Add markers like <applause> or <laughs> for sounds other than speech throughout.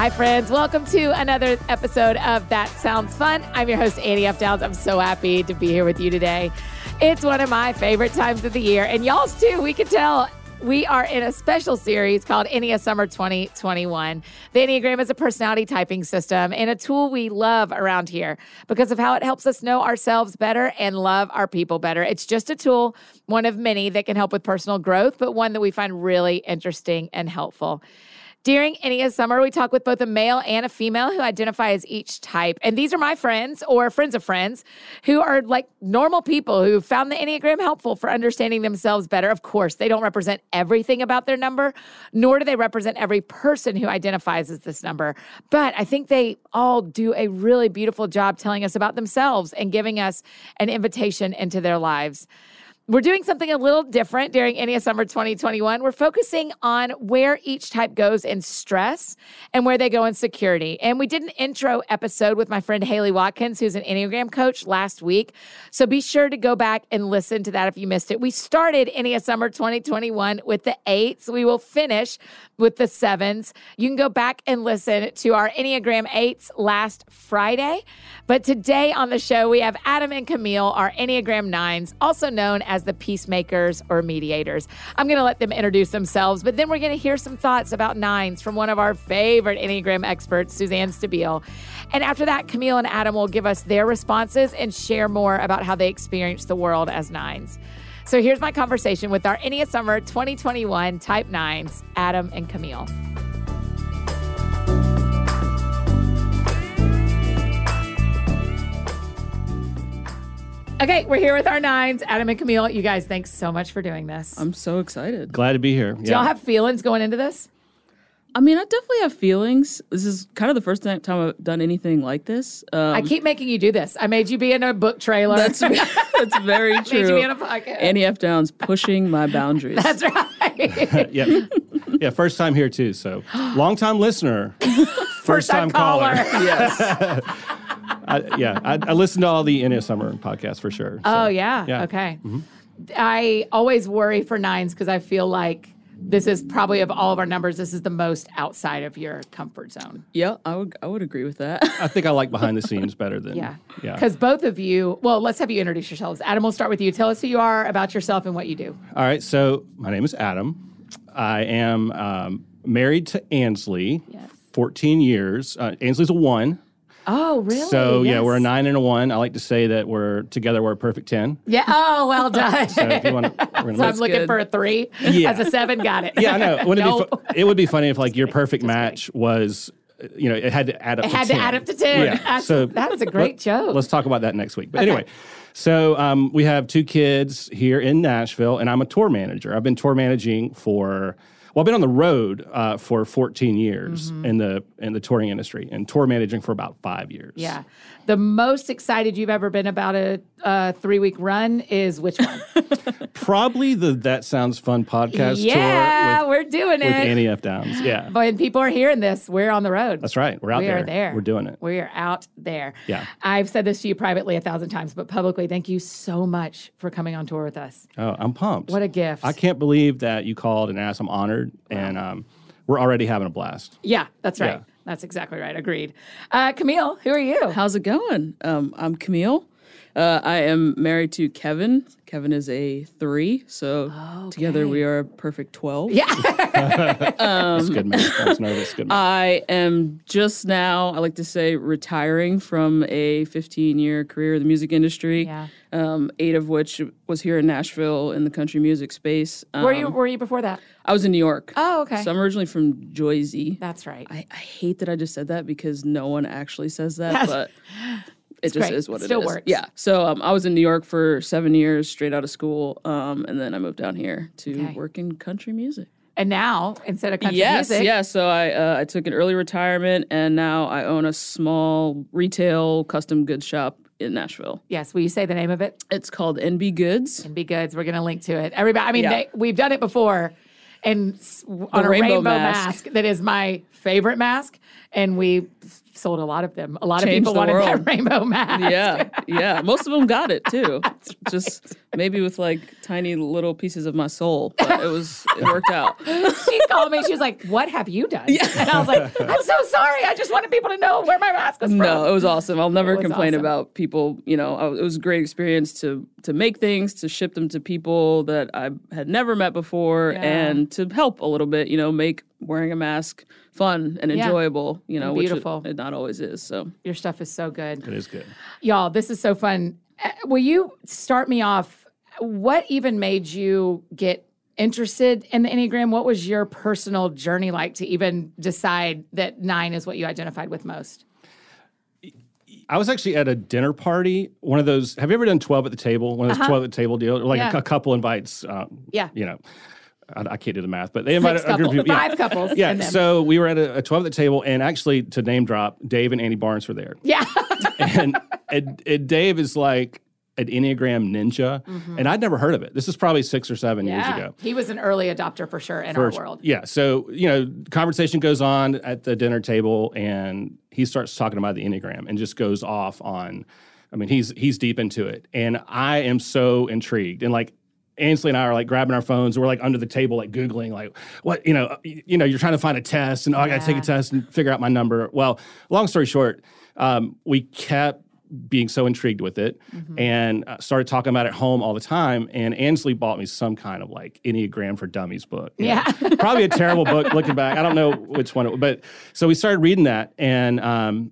Hi, friends. Welcome to another episode of That Sounds Fun. I'm your host, Annie F. Downs. I'm so happy to be here with you today. It's one of my favorite times of the year, and y'all's too. We can tell we are in a special series called Enneagram Summer 2021. The Enneagram is a personality typing system and a tool we love around here because of how it helps us know ourselves better and love our people better. It's just a tool, one of many that can help with personal growth, but one that we find really interesting and helpful. During Enneagram Summer, we talk with both a male and a female who identify as each type. And these are my friends or friends of friends who are like normal people who found the Enneagram helpful for understanding themselves better. Of course, they don't represent everything about their number, nor do they represent every person who identifies as this number. But I think they all do a really beautiful job telling us about themselves and giving us an invitation into their lives. We're doing something a little different during Enneagram Summer 2021. We're focusing on where each type goes in stress and where they go in security. And we did an intro episode with my friend Haley Watkins, who's an Enneagram coach, last week. So be sure to go back and listen to that if you missed it. We started Enneagram Summer 2021 with the eights. We will finish with the sevens. You can go back and listen to our Enneagram eights last Friday. But today on the show, we have Adam and Camille, our Enneagram nines, also known as as the peacemakers or mediators. I'm going to let them introduce themselves, but then we're going to hear some thoughts about nines from one of our favorite Enneagram experts, Suzanne Stabile. And after that, Camille and Adam will give us their responses and share more about how they experience the world as nines. So here's my conversation with our Enneagram Summer 2021 Type 9s, Adam and Camille. Okay, we're here with our nines, Adam and Camille. You guys, thanks so much for doing this. I'm so excited. Glad to be here. Do y'all have feelings going into this? I mean, I definitely have feelings. This is kind of the first time I've done anything like this. Um, I keep making you do this. I made you be in a book trailer. That's <laughs> that's very true. made you be in a podcast. Annie F. Downs pushing my boundaries. <laughs> That's right. <laughs> yeah, yeah. First time here too. So <gasps> long time listener, first, time, caller. caller. yes. I, yeah, I, I listen to all the Enneagram Summer podcasts for sure. So, oh yeah, yeah. okay. Mm-hmm. I always worry for nines because I feel like this is probably of all of our numbers, this is the most outside of your comfort zone. Yeah, I would I would agree with that. I think I like behind the <laughs> scenes better than yeah, yeah. Because both of you, well, let's have you introduce yourselves. Adam, we'll start with you. Tell us who you are, about yourself, and what you do. All right. So my name is Adam. I am um, married to Ansley. Yes. 14 years. Uh, Ansley's a one. Oh, really? So yes. yeah, we're a nine and a one. I like to say that we're together. We're a perfect ten. Yeah. Oh, well <laughs> done. so, wanna, <laughs> so I'm looking good. for a three. Yeah. As a seven, got it. Yeah, I know. Wouldn't no. it, be fu- <laughs> it would be funny if like your perfect match was you know, it had to add up. It to had 10. to add up to ten. Yeah. That's, so that's a great let, joke. Let's talk about that next week. But okay. anyway, so um, we have two kids here in Nashville, and I'm a tour manager. I've been tour managing for well, I've been on the road uh, for 14 years mm-hmm. in the in the touring industry and tour managing for about five years. Yeah, the most excited you've ever been about a, a three week run is which one? <laughs> Probably the That Sounds Fun podcast yeah, with, we're doing it with Annie F. Downs. Yeah, when people are hearing this, we're on the road. That's right. We're out we there. We are there. We're doing it. We are out there. Yeah. I've said this to you privately a thousand times, but publicly, thank you so much for coming on tour with us. Oh, I'm pumped. What a gift! I can't believe that you called and asked. I'm honored, wow. and um, we're already having a blast. Yeah, that's right. Yeah. That's exactly right. Agreed. Uh, Camille, who are you? How's it going? Um, I'm Camille. Uh, I am married to Kevin. Kevin is a three, so okay. together we are a perfect twelve. Yeah, <laughs> um, that's good math. That's nervous. Good math. I am just now. I like to say retiring from a 15 year career in the music industry. Yeah. Um, eight of which was here in Nashville in the country music space. Um, where you Were you before that? I was in New York. Oh, okay. So I'm originally from Joyzy. That's right. I, I hate that I just said that because no one actually says that, but it just great. is what it is. it Still is. works. Yeah. So um, I was in New York for seven years, straight out of school, um, and then I moved down here to okay. work in country music. And now, instead of country yes, music, yes. Yeah. So I uh, I took an early retirement, and now I own a small retail custom goods shop in Nashville. Yes. Will you say the name of it? It's called NB Goods. NB Goods. We're going to link to it. Everybody. I mean, yeah. they, we've done it before, and on the a rainbow, rainbow mask. mask that is my favorite mask, and we sold a lot of them. A lot of people wanted that <laughs> rainbow mask. yeah, yeah. Most of them got it too. <laughs> Just maybe with like tiny little pieces of my soul, but it was it worked out. <laughs> she called me. She was like, "What have you done?" Yeah. And I was like, "I'm so sorry. I just wanted people to know where my mask was from." No, it was awesome. I'll never complain awesome. about people. You know, it was a great experience to to make things, to ship them to people that I had never met before, Yeah. and to help a little bit. You know, make wearing a mask fun and Yeah. enjoyable. You know, And which it- beautiful. it, not always is. So Your stuff is so good. It is good. Y'all, this is so fun. Uh, Will you start me off? What even made you get interested in the Enneagram? What was your personal journey like to even decide that nine is what you identified with most? I was actually at a dinner party. One of those. Have you ever done twelve at the table? One of those twelve at the table deal, like Uh-huh. Yeah. a, cou- couple invites. Um, Yeah. You know, I, I can't do the math, but they invited a group of people. yeah. five couples. Yeah, so we were at a, a 12 at the table, and actually, to name drop, Dave and Annie Barnes were there. yeah. <laughs> and, and, and Dave is like an Enneagram ninja, mm-hmm. and I'd never heard of it. This is probably six or seven years ago. He was an early adopter for sure in our world. Yeah. So, you know, conversation goes on at the dinner table and he starts talking about the Enneagram and just goes off on I mean, he's he's deep into it. And I am so intrigued. And like Ansley and I are like grabbing our phones. We're like under the table, like Googling, like what, you know, you, know, you're trying to find a test and oh, I gotta take a test and figure out my number. Well, long story short, um, we kept being so intrigued with it Mm-hmm. and uh, started talking about it at home all the time. And Ansley bought me some kind of like Enneagram for Dummies book. Yeah. Probably a terrible book looking back. I don't know which one, it, was. but so we started reading that. And um,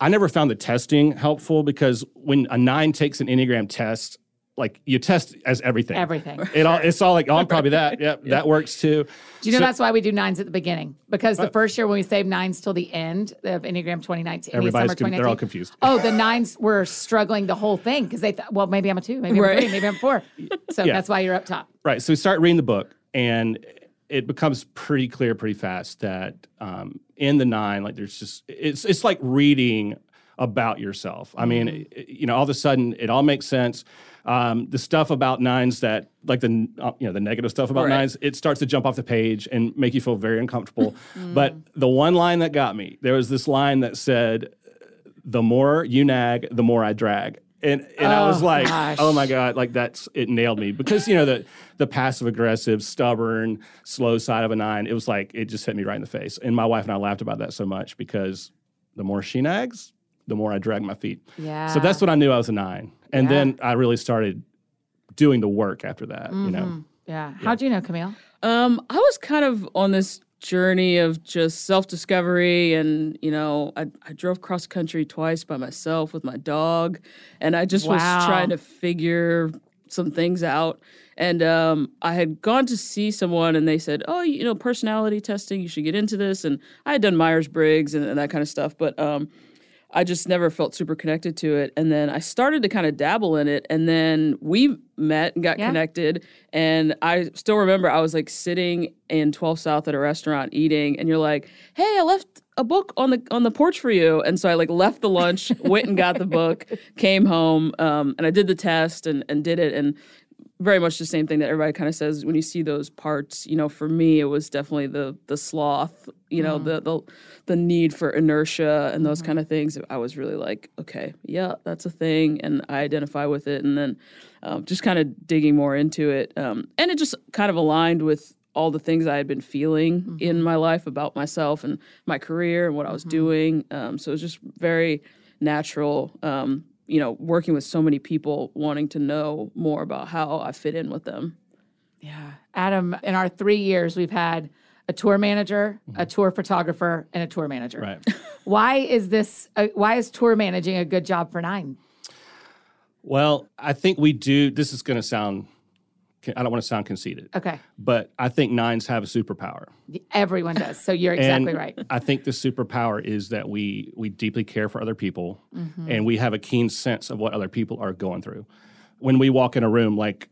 I never found the testing helpful because when a nine takes an Enneagram test, like you test as everything. Everything. It all, it's all like, oh, I'm probably that. Yep, that works too. Do you know So- that's why we do nines at the beginning? Because the first year when we save nines till the end of Enneagram 2019, Everybody's summer con- 2019, they're all confused. Oh, the nines were struggling the whole thing because they thought, well, maybe I'm a two, maybe I'm a three, maybe I'm a four. So Yeah. that's why you're up top. Right. So we start reading the book, and it becomes pretty clear pretty fast that um, in the nine, like there's just it's it's like reading about yourself. I mean, it- you know, all of a sudden it all makes sense. Um, the stuff about nines that like the uh, you know the negative stuff about Right. nines, it starts to jump off the page and make you feel very uncomfortable. <laughs> But the one line that got me, there was this line that said, "The more you nag, the more I drag." And, and I was Oh, like, gosh. oh my God, like that's it nailed me because you know the the passive aggressive, stubborn, slow side of a nine, it was like it just hit me right in the face. And my wife and I laughed about that so much because the more she nags, the more I drag my feet. Yeah. So that's when I knew I was a nine. And Yeah. then I really started doing the work after that, you know. Mm-hmm. Yeah. How'd you know, Camille? Um, I was kind of on this journey of just self discovery, and you know, I, I drove cross country twice by myself with my dog, and I just Wow. was trying to figure some things out. And um, I had gone to see someone, and they said, "Oh, you know, personality testing. You should get into this." And I had done Myers Briggs and, and that kind of stuff, but um, I just never felt super connected to it. And then I started to kind of dabble in it. And then we met and got Yeah. connected. And I still remember I was like sitting in 12 South at a restaurant eating, and you're like, hey, I left a book on the on the porch for you. And so I like left the lunch, went and got the book, <laughs> came home, um, and I did the test and and did it. And very much the same thing that everybody kind of says when you see those parts. You know, for me, it was definitely the the sloth. You know, the the the need for inertia and those kind of things. I was really like, okay, yeah, that's a thing, and I identify with it. And then um, just kind of digging more into it, um, and it just kind of aligned with all the things I had been feeling in my life about myself and my career and what I was doing. Um, so it was just very natural. Um, you know, working with so many people, wanting to know more about how I fit in with them. Yeah. Adam, in our three years, we've had a tour manager, a tour photographer, and a tour manager. Right. <laughs> Why is this, uh, why is tour managing a good job for nine? Well, I think we do. This is going to sound, I don't want to sound conceited, Okay. but I think nines have a superpower. Everyone does. So you're exactly and right. I think the superpower is that we we deeply care for other people, Mm-hmm. and we have a keen sense of what other people are going through. When we walk in a room, like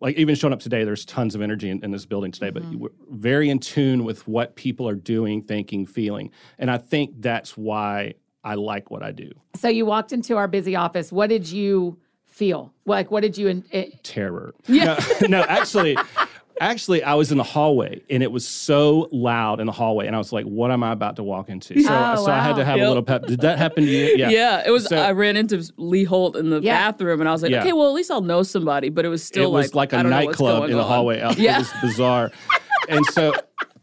like even showing up today, there's tons of energy in, in this building today, Mm-hmm. but we're very in tune with what people are doing, thinking, feeling, and I think that's why I like what I do. So you walked into our busy office. What did you feel? Like, what did you, in, it, Terror. <laughs> Yeah. No, no actually. Actually, I was in the hallway and it was so loud in the hallway, and I was like, "What am I about to walk into?" So, Oh, so I had to have Yep. a little pep. Did that happen to you? <laughs> Yeah, yeah. it was. So- I ran into Lee Holt in the Yeah. bathroom, and I was like, Yeah. okay, well, at least I'll know somebody. But it was still it was like, a don't know what's nightclub in the hallway. Out. Yeah. It was bizarre. and so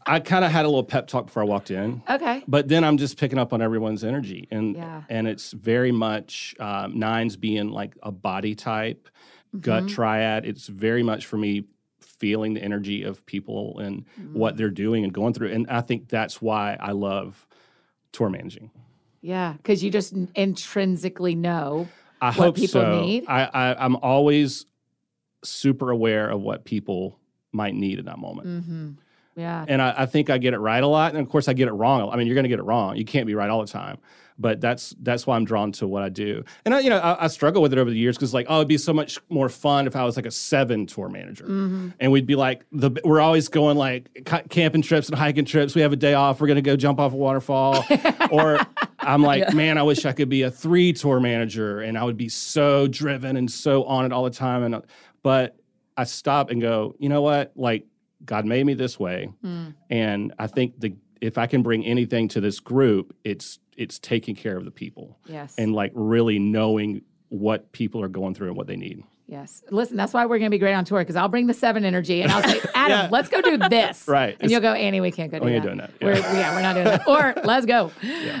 I kind of had a little pep talk before I walked in. Okay. But then I'm just picking up on everyone's energy, and Yeah. and it's very much um, nines being like a body type, gut Mm-hmm. triad. It's very much for me feeling the energy of people and Mm-hmm. what they're doing and going through, and I think that's why I love tour managing. Yeah, because you just intrinsically know. I What people so. need? I, I I'm always super aware of what people might need in that moment. Mm-hmm. Yeah. and I, I think I get it right a lot. And of course, I get it wrong. I mean, you're going to get it wrong. You can't be right all the time. But that's that's why I'm drawn to what I do. And I, you know, I, I struggle with it over the years because like, oh, it'd be so much more fun if I was like a seven tour manager, Mm-hmm. and we'd be like the we're always going like camping trips and hiking trips. We have a day off. We're going to go jump off a waterfall. <laughs> or I'm like, man, I wish I could be a three tour manager, and I would be so driven and so on it all the time. And but I stop and go, you know what, like. God made me this way, Mm. and I think the if I can bring anything to this group, it's it's taking care of the people Yes. and like really knowing what people are going through and what they need. Yes. Listen, that's why we're going to be great on tour because I'll bring the seven energy and I'll say, <laughs> Adam, Yeah. let's go do this. <laughs> Right. And you'll go, Annie, we can't go do We ain't that. doing that. We're, Yeah. yeah, we're not doing that. Or <laughs> let's go.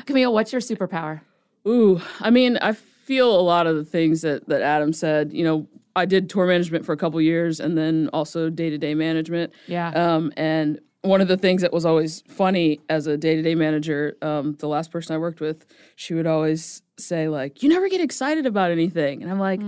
Camille, what's your superpower? Ooh, I mean, I feel a lot of the things that that Adam said. You know, I did tour management for a couple years, and then also day to day management. Yeah. Um, and one of the things that was always funny as a day to day manager, um, the last person I worked with, she would always say like, "You never get excited about anything," and I'm like.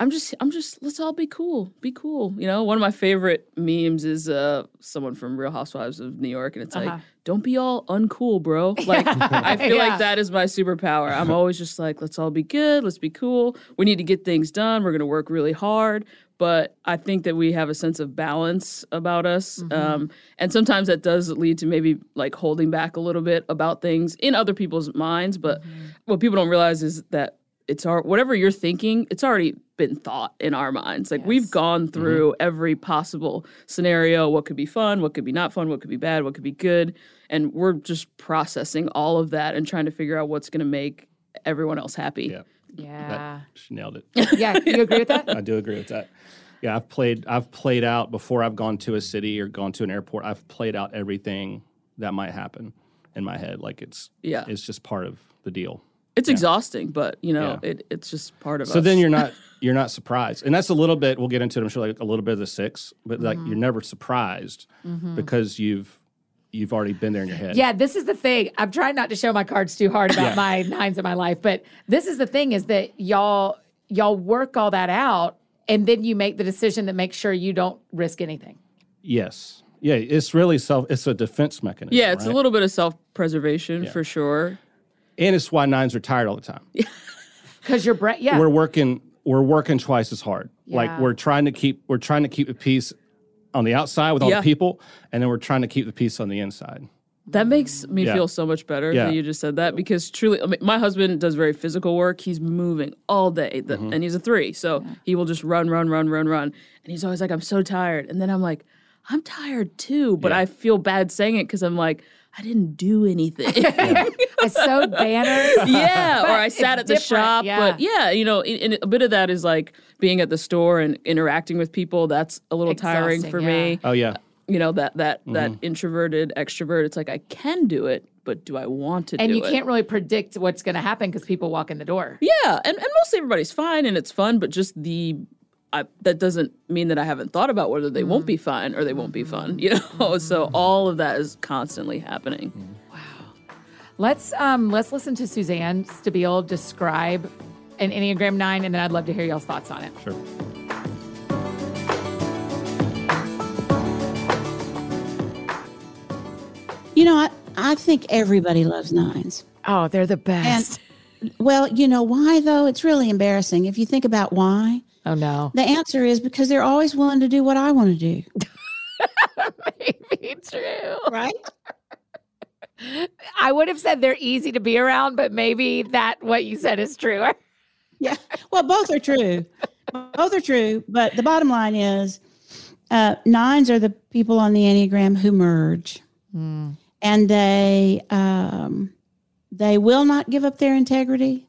I'm just, I'm just, let's all be cool, be cool. You know, one of my favorite memes is uh, someone from Real Housewives of New York, and it's Uh-huh. like, don't be all uncool, bro. <laughs> Like, I feel Yeah. like that is my superpower. I'm always just like, let's all be good, let's be cool. We need to get things done. We're going to work really hard. But I think that we have a sense of balance about us. Mm-hmm. Um, and sometimes that does lead to maybe like holding back a little bit about things in other people's minds. But Mm-hmm. what people don't realize is that it's our whatever you're thinking, it's already been thought in our minds. Like Yes. we've gone mm-hmm. through every possible scenario, what could be fun, what could be not fun, what could be bad, what could be good, and we're just processing all of that and trying to figure out what's going to make everyone else happy. Yeah. Yeah. She nailed it. Yeah. You agree with that? <laughs> I do agree with that. Yeah, I've played I've played out before I've gone to a city or gone to an airport. I've played out everything that might happen in my head. Like it's Yeah. it's just part of the deal. It's exhausting, but you know, Yeah. it, it's just part of us. So then you're not <laughs> you're not surprised, and that's a little bit. We'll get into it. I'm sure like a little bit of the six, but like Mm-hmm. you're never surprised because you've you've already been there in your head. Yeah, this is the thing. I'm trying not to show my cards too hard about Yeah. my nines in my life, but this is the thing is that y'all y'all work all that out and then you make the decision that makes sure you don't risk anything. Yes. Yeah. It's really self. It's a defense mechanism. yeah, it's a little bit of self preservation for sure. And it's why nines are tired all the time. <laughs> Because your brain, yeah. We're working. We're working twice as hard. Yeah. Like we're trying to keep. We're trying to keep the peace on the outside with all Yeah. the people, and then we're trying to keep the peace on the inside. That makes me Yeah. feel so much better Yeah. that you just said that because truly, I mean, my husband does very physical work. He's moving all day, the, Mm-hmm. and he's a three, so he will just run, run, run, run, run, and he's always like, "I'm so tired," and then I'm like, "I'm tired too," but Yeah. I feel bad saying it because I'm like, I didn't do anything. <laughs> I sewed banners. <laughs> yeah, or I sat at the shop. yeah. But yeah, you know, and, and a bit of that is like being at the store and interacting with people. That's a little tiring for yeah. me. Oh yeah. You know that that Mm-hmm. that introverted extrovert. It's like I can do it, but do I want to And do you it? can't really predict what's going to happen because people walk in the door. Yeah, and, and mostly everybody's fine and it's fun, but just the I, that doesn't mean that I haven't thought about whether they won't be Mm-hmm. fine or they won't be fun. You know, <laughs> so all of that is constantly happening. Let's um let's listen to Suzanne Stabile describe an Enneagram 9 and then I'd love to hear y'all's thoughts on it. Sure. You know, I, I think everybody loves nines. Oh, they're the best. Well, you know why though? It's really embarrassing. If you think about why, oh no. the answer is because they're always willing to do what I want to do. <laughs> Maybe true. Right? I would have said they're easy to be around, but maybe that what you said is true. <laughs> Yeah. Well, both are true. both are true. But the bottom line is uh, nines are the people on the Enneagram who merge. Mm. And they um, they will not give up their integrity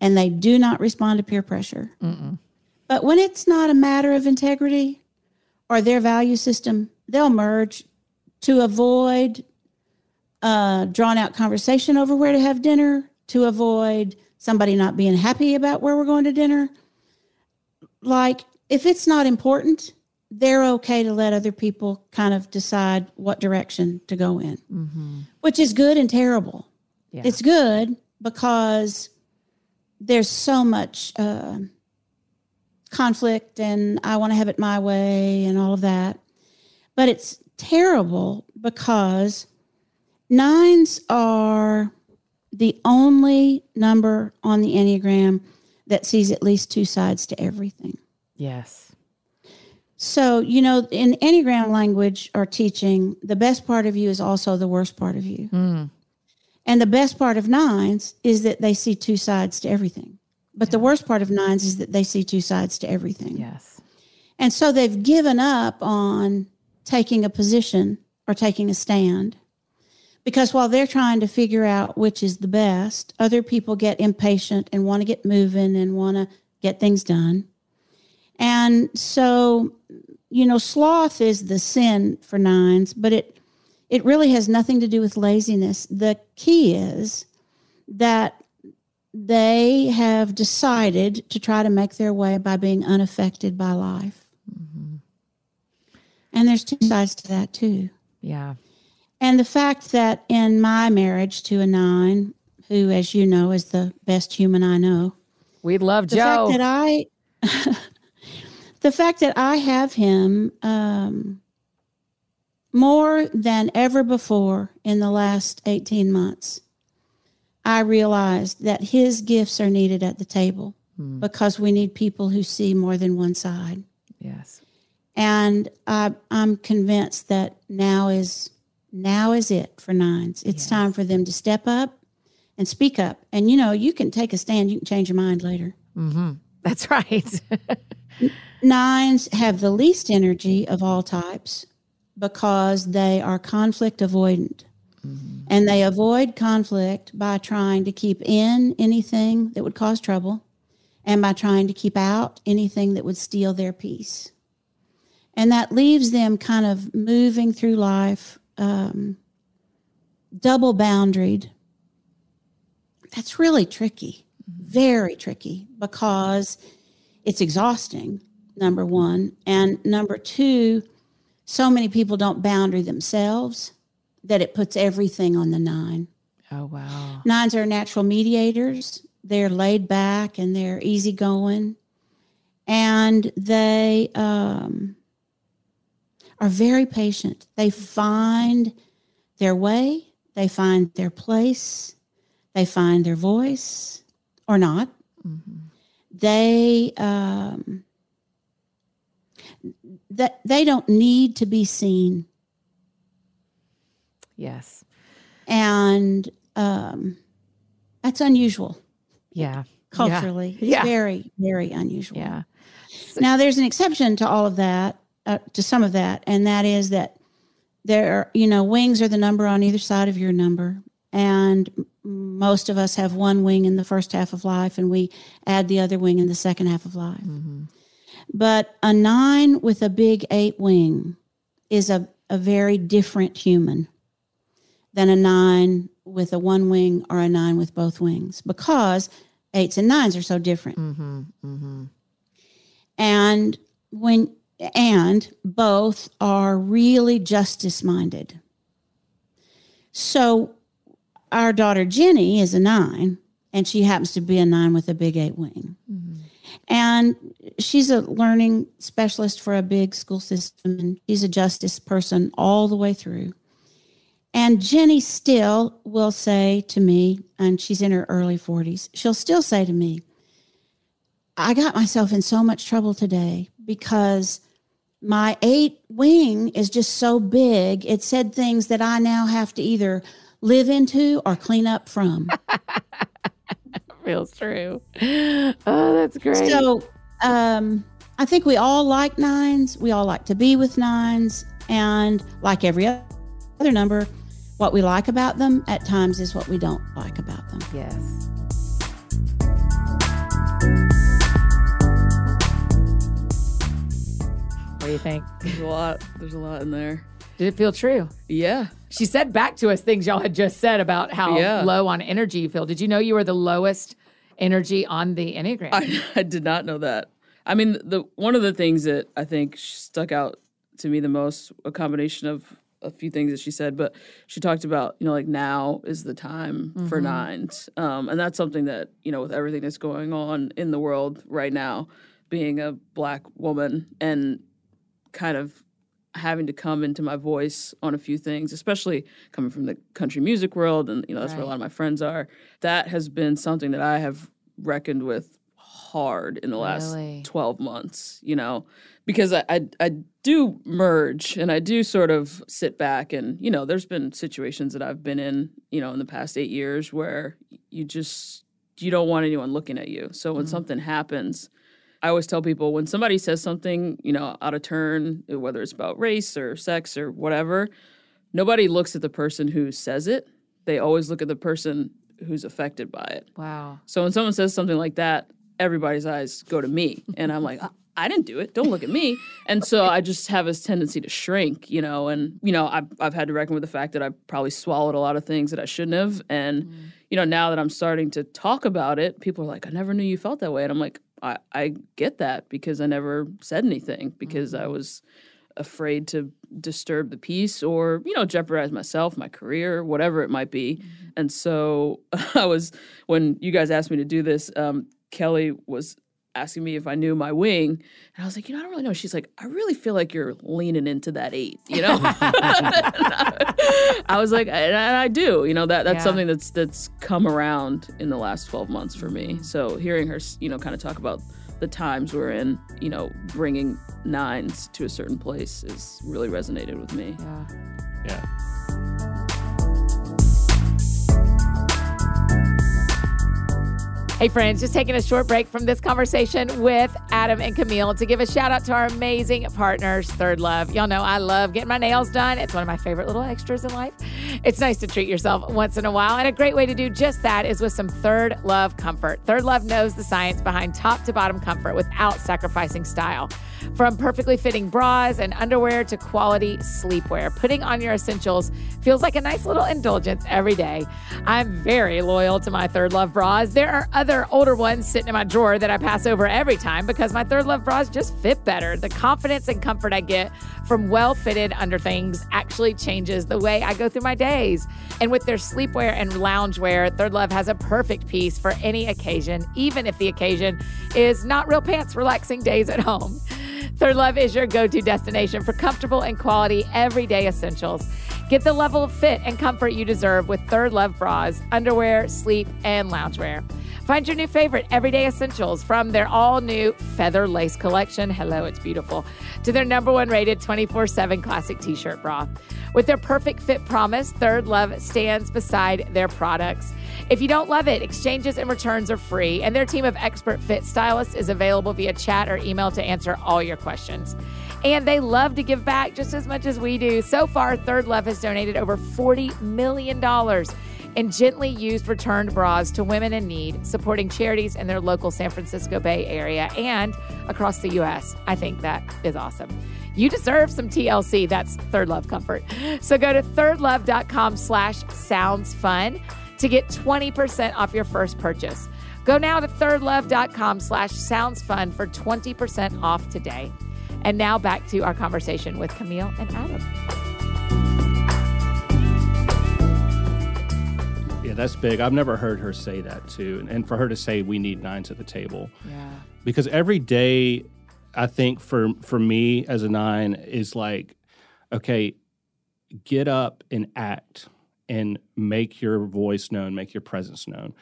and they do not respond to peer pressure. Mm-mm. But when it's not a matter of integrity or their value system, they'll merge to avoid uh, drawn out conversation over where to have dinner, to avoid somebody not being happy about where we're going to dinner. Like, if it's not important, they're okay to let other people kind of decide what direction to go in, Mm-hmm. which is good and terrible. Yeah. It's good because there's so much uh, conflict and I want to have it my way and all of that. But it's terrible because nines are the only number on the Enneagram that sees at least two sides to everything. yes. So, you know, in Enneagram language or teaching, the best part of you is also the worst part of you. Mm. And the best part of nines is that they see two sides to everything. But the worst part of nines is that they see two sides to everything. Yes. And so they've given up on taking a position or taking a stand. Because while they're trying to figure out which is the best, other people get impatient and want to get moving and want to get things done. And so, you know, sloth is the sin for nines, but it it really has nothing to do with laziness. The key is that they have decided to try to make their way by being unaffected by life. Mm-hmm. And there's two sides to that too. Yeah. And the fact that in my marriage to a nine, who, as you know, is the best human I know, We love the Joe. fact that I, <laughs> the fact that I have him um, more than ever before in the last 18 months, I realized that his gifts are needed at the table Hmm. because we need people who see more than one side. yes. And I, I'm convinced that now is now is it for nines. It's Yes. time for them to step up and speak up. And you know, you can take a stand. You can change your mind later. Mm-hmm. That's right. <laughs> Nines have the least energy of all types because they are conflict avoidant. And they avoid conflict by trying to keep in anything that would cause trouble and by trying to keep out anything that would steal their peace. And that leaves them kind of moving through life um, double boundaried. That's really tricky, very tricky because it's exhausting, number one. And number two, so many people don't boundary themselves that it puts everything on the nine. oh wow. Nines are natural mediators. They're laid back and they're easygoing. And they um, are very patient. They find their way, they find their place, they find their voice or not. Mhm. They um, that they don't need to be seen Yes. and um, that's unusual Yeah. culturally. It's Yeah. very, very unusual. Yeah. Now, there's an exception to all of that, uh, to some of that, and that is that there, are, you know, wings are the number on either side of your number, and most of us have one wing in the first half of life, and we add the other wing in the second half of life. Mm-hmm. But a nine with a big eight wing is a, a very different human than a nine with a one wing or a nine with both wings because eights and nines are so different. Mm-hmm. Mm-hmm. And when and both are really justice minded. So our daughter Jenny is a nine, and she happens to be a nine with a big eight wing. Mm-hmm. And she's a learning specialist for a big school system, and she's a justice person all the way through. And Jenny still will say to me, and she's in her early 40s, she'll still say to me, I got myself in so much trouble today because my eight wing is just so big. It said things that I now have to either live into or clean up from. <laughs> Feels true. Oh, that's great. So um, I think we all like nines. We all like to be with nines. And like every other number, what we like about them at times is what we don't like about them. Yes. What do you think? There's a lot. There's a lot in there. Did it feel true? Yeah. She said back to us things y'all had just said about how Yeah. low on energy you feel. Did you know you were the lowest energy on the Enneagram? I, <laughs> I did not know that. I mean, the one of the things that I think stuck out to me the most, a combination of a few things that she said, but she talked about, you know, like now is the time for nines. Um, and that's something that, you know, with everything that's going on in the world right now, being a black woman and kind of having to come into my voice on a few things, especially coming from the country music world, and you know that's where a lot of my friends are. That has been something that I have reckoned with hard in the last Really? twelve months. You know, because I, I I do merge and I do sort of sit back and you know there's been situations that I've been in you know in the past eight years where you just you don't want anyone looking at you. So when mm-hmm. something happens. I always tell people when somebody says something, you know, out of turn, whether it's about race or sex or whatever, nobody looks at the person who says it. They always look at the person who's affected by it. wow. So when someone says something like that, everybody's eyes go to me. And I'm like, "I- I didn't do it. Don't look at me. And so I just have this tendency to shrink, you know, and, you know, I've, I've had to reckon with the fact that I probably swallowed a lot of things that I shouldn't have. And, mm. you know, now that I'm starting to talk about it, people are like, I never knew you felt that way. And I'm like, I, I get that because I never said anything because I was afraid to disturb the peace or you know jeopardize myself my career whatever it might be. And so <laughs> i was when you guys asked me to do this um, kelly was asking me if i knew my wing and i was like you know i don't really know she's like i really feel like you're leaning into that eight you know <laughs> i was like and I, I do you know that that's Yeah. something that's that's come around in the last 12 months for me mm-hmm. so hearing her you know kind of talk about the times we're in, you know, bringing nines to a certain place is really resonated with me. Yeah. Yeah. Hey, friends, just taking a short break from this conversation with Adam and Camille to give a shout out to our amazing partners, Third Love. Y'all know I love getting my nails done. It's one of my favorite little extras in life. It's nice to treat yourself once in a while. And a great way to do just that is with some Third Love comfort. Third Love knows the science behind top to bottom comfort without sacrificing style. From perfectly fitting bras and underwear to quality sleepwear, putting on your essentials feels like a nice little indulgence every day. I'm very loyal to my Third Love bras. There are other older ones sitting in my drawer that I pass over every time because my Third Love bras just fit better. The confidence and comfort I get from well fitted underthings actually changes the way I go through my days. And with their sleepwear and loungewear, Third Love has a perfect piece for any occasion, even if the occasion is not real pants relaxing days at home. Third Love is your go to destination for comfortable and quality everyday essentials. Get the level of fit and comfort you deserve with Third Love bras, underwear, sleep, and loungewear. Find your new favorite everyday essentials from their all new feather lace collection. Hello, it's beautiful. To their number one rated 24 7 classic t shirt bra. With their perfect fit promise, Third Love stands beside their products. If you don't love it, exchanges and returns are free, and their team of expert fit stylists is available via chat or email to answer all your questions. And they love to give back just as much as we do. So far, Third Love has donated over $40 million in gently used returned bras to women in need, supporting charities in their local San Francisco Bay Area and across the U.S. I think that is awesome. You deserve some TLC. That's Third Love Comfort. So go to thirdlove.com slash sounds fun to get 20% off your first purchase. Go now to thirdlove.com slash sounds fun for 20% off today. And now back to our conversation with Camille and Adam. Yeah, that's big. I've never heard her say that too. And, and for her to say we need nines at the table. Yeah. Because every day I think for for me as a nine is like, okay, get up and act and make your voice known, make your presence known.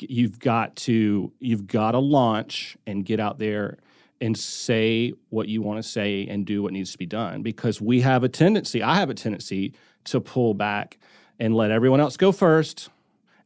You've got to you've got to launch and get out there and say what you want to say and do what needs to be done because we have a tendency, I have a tendency to pull back and let everyone else go first.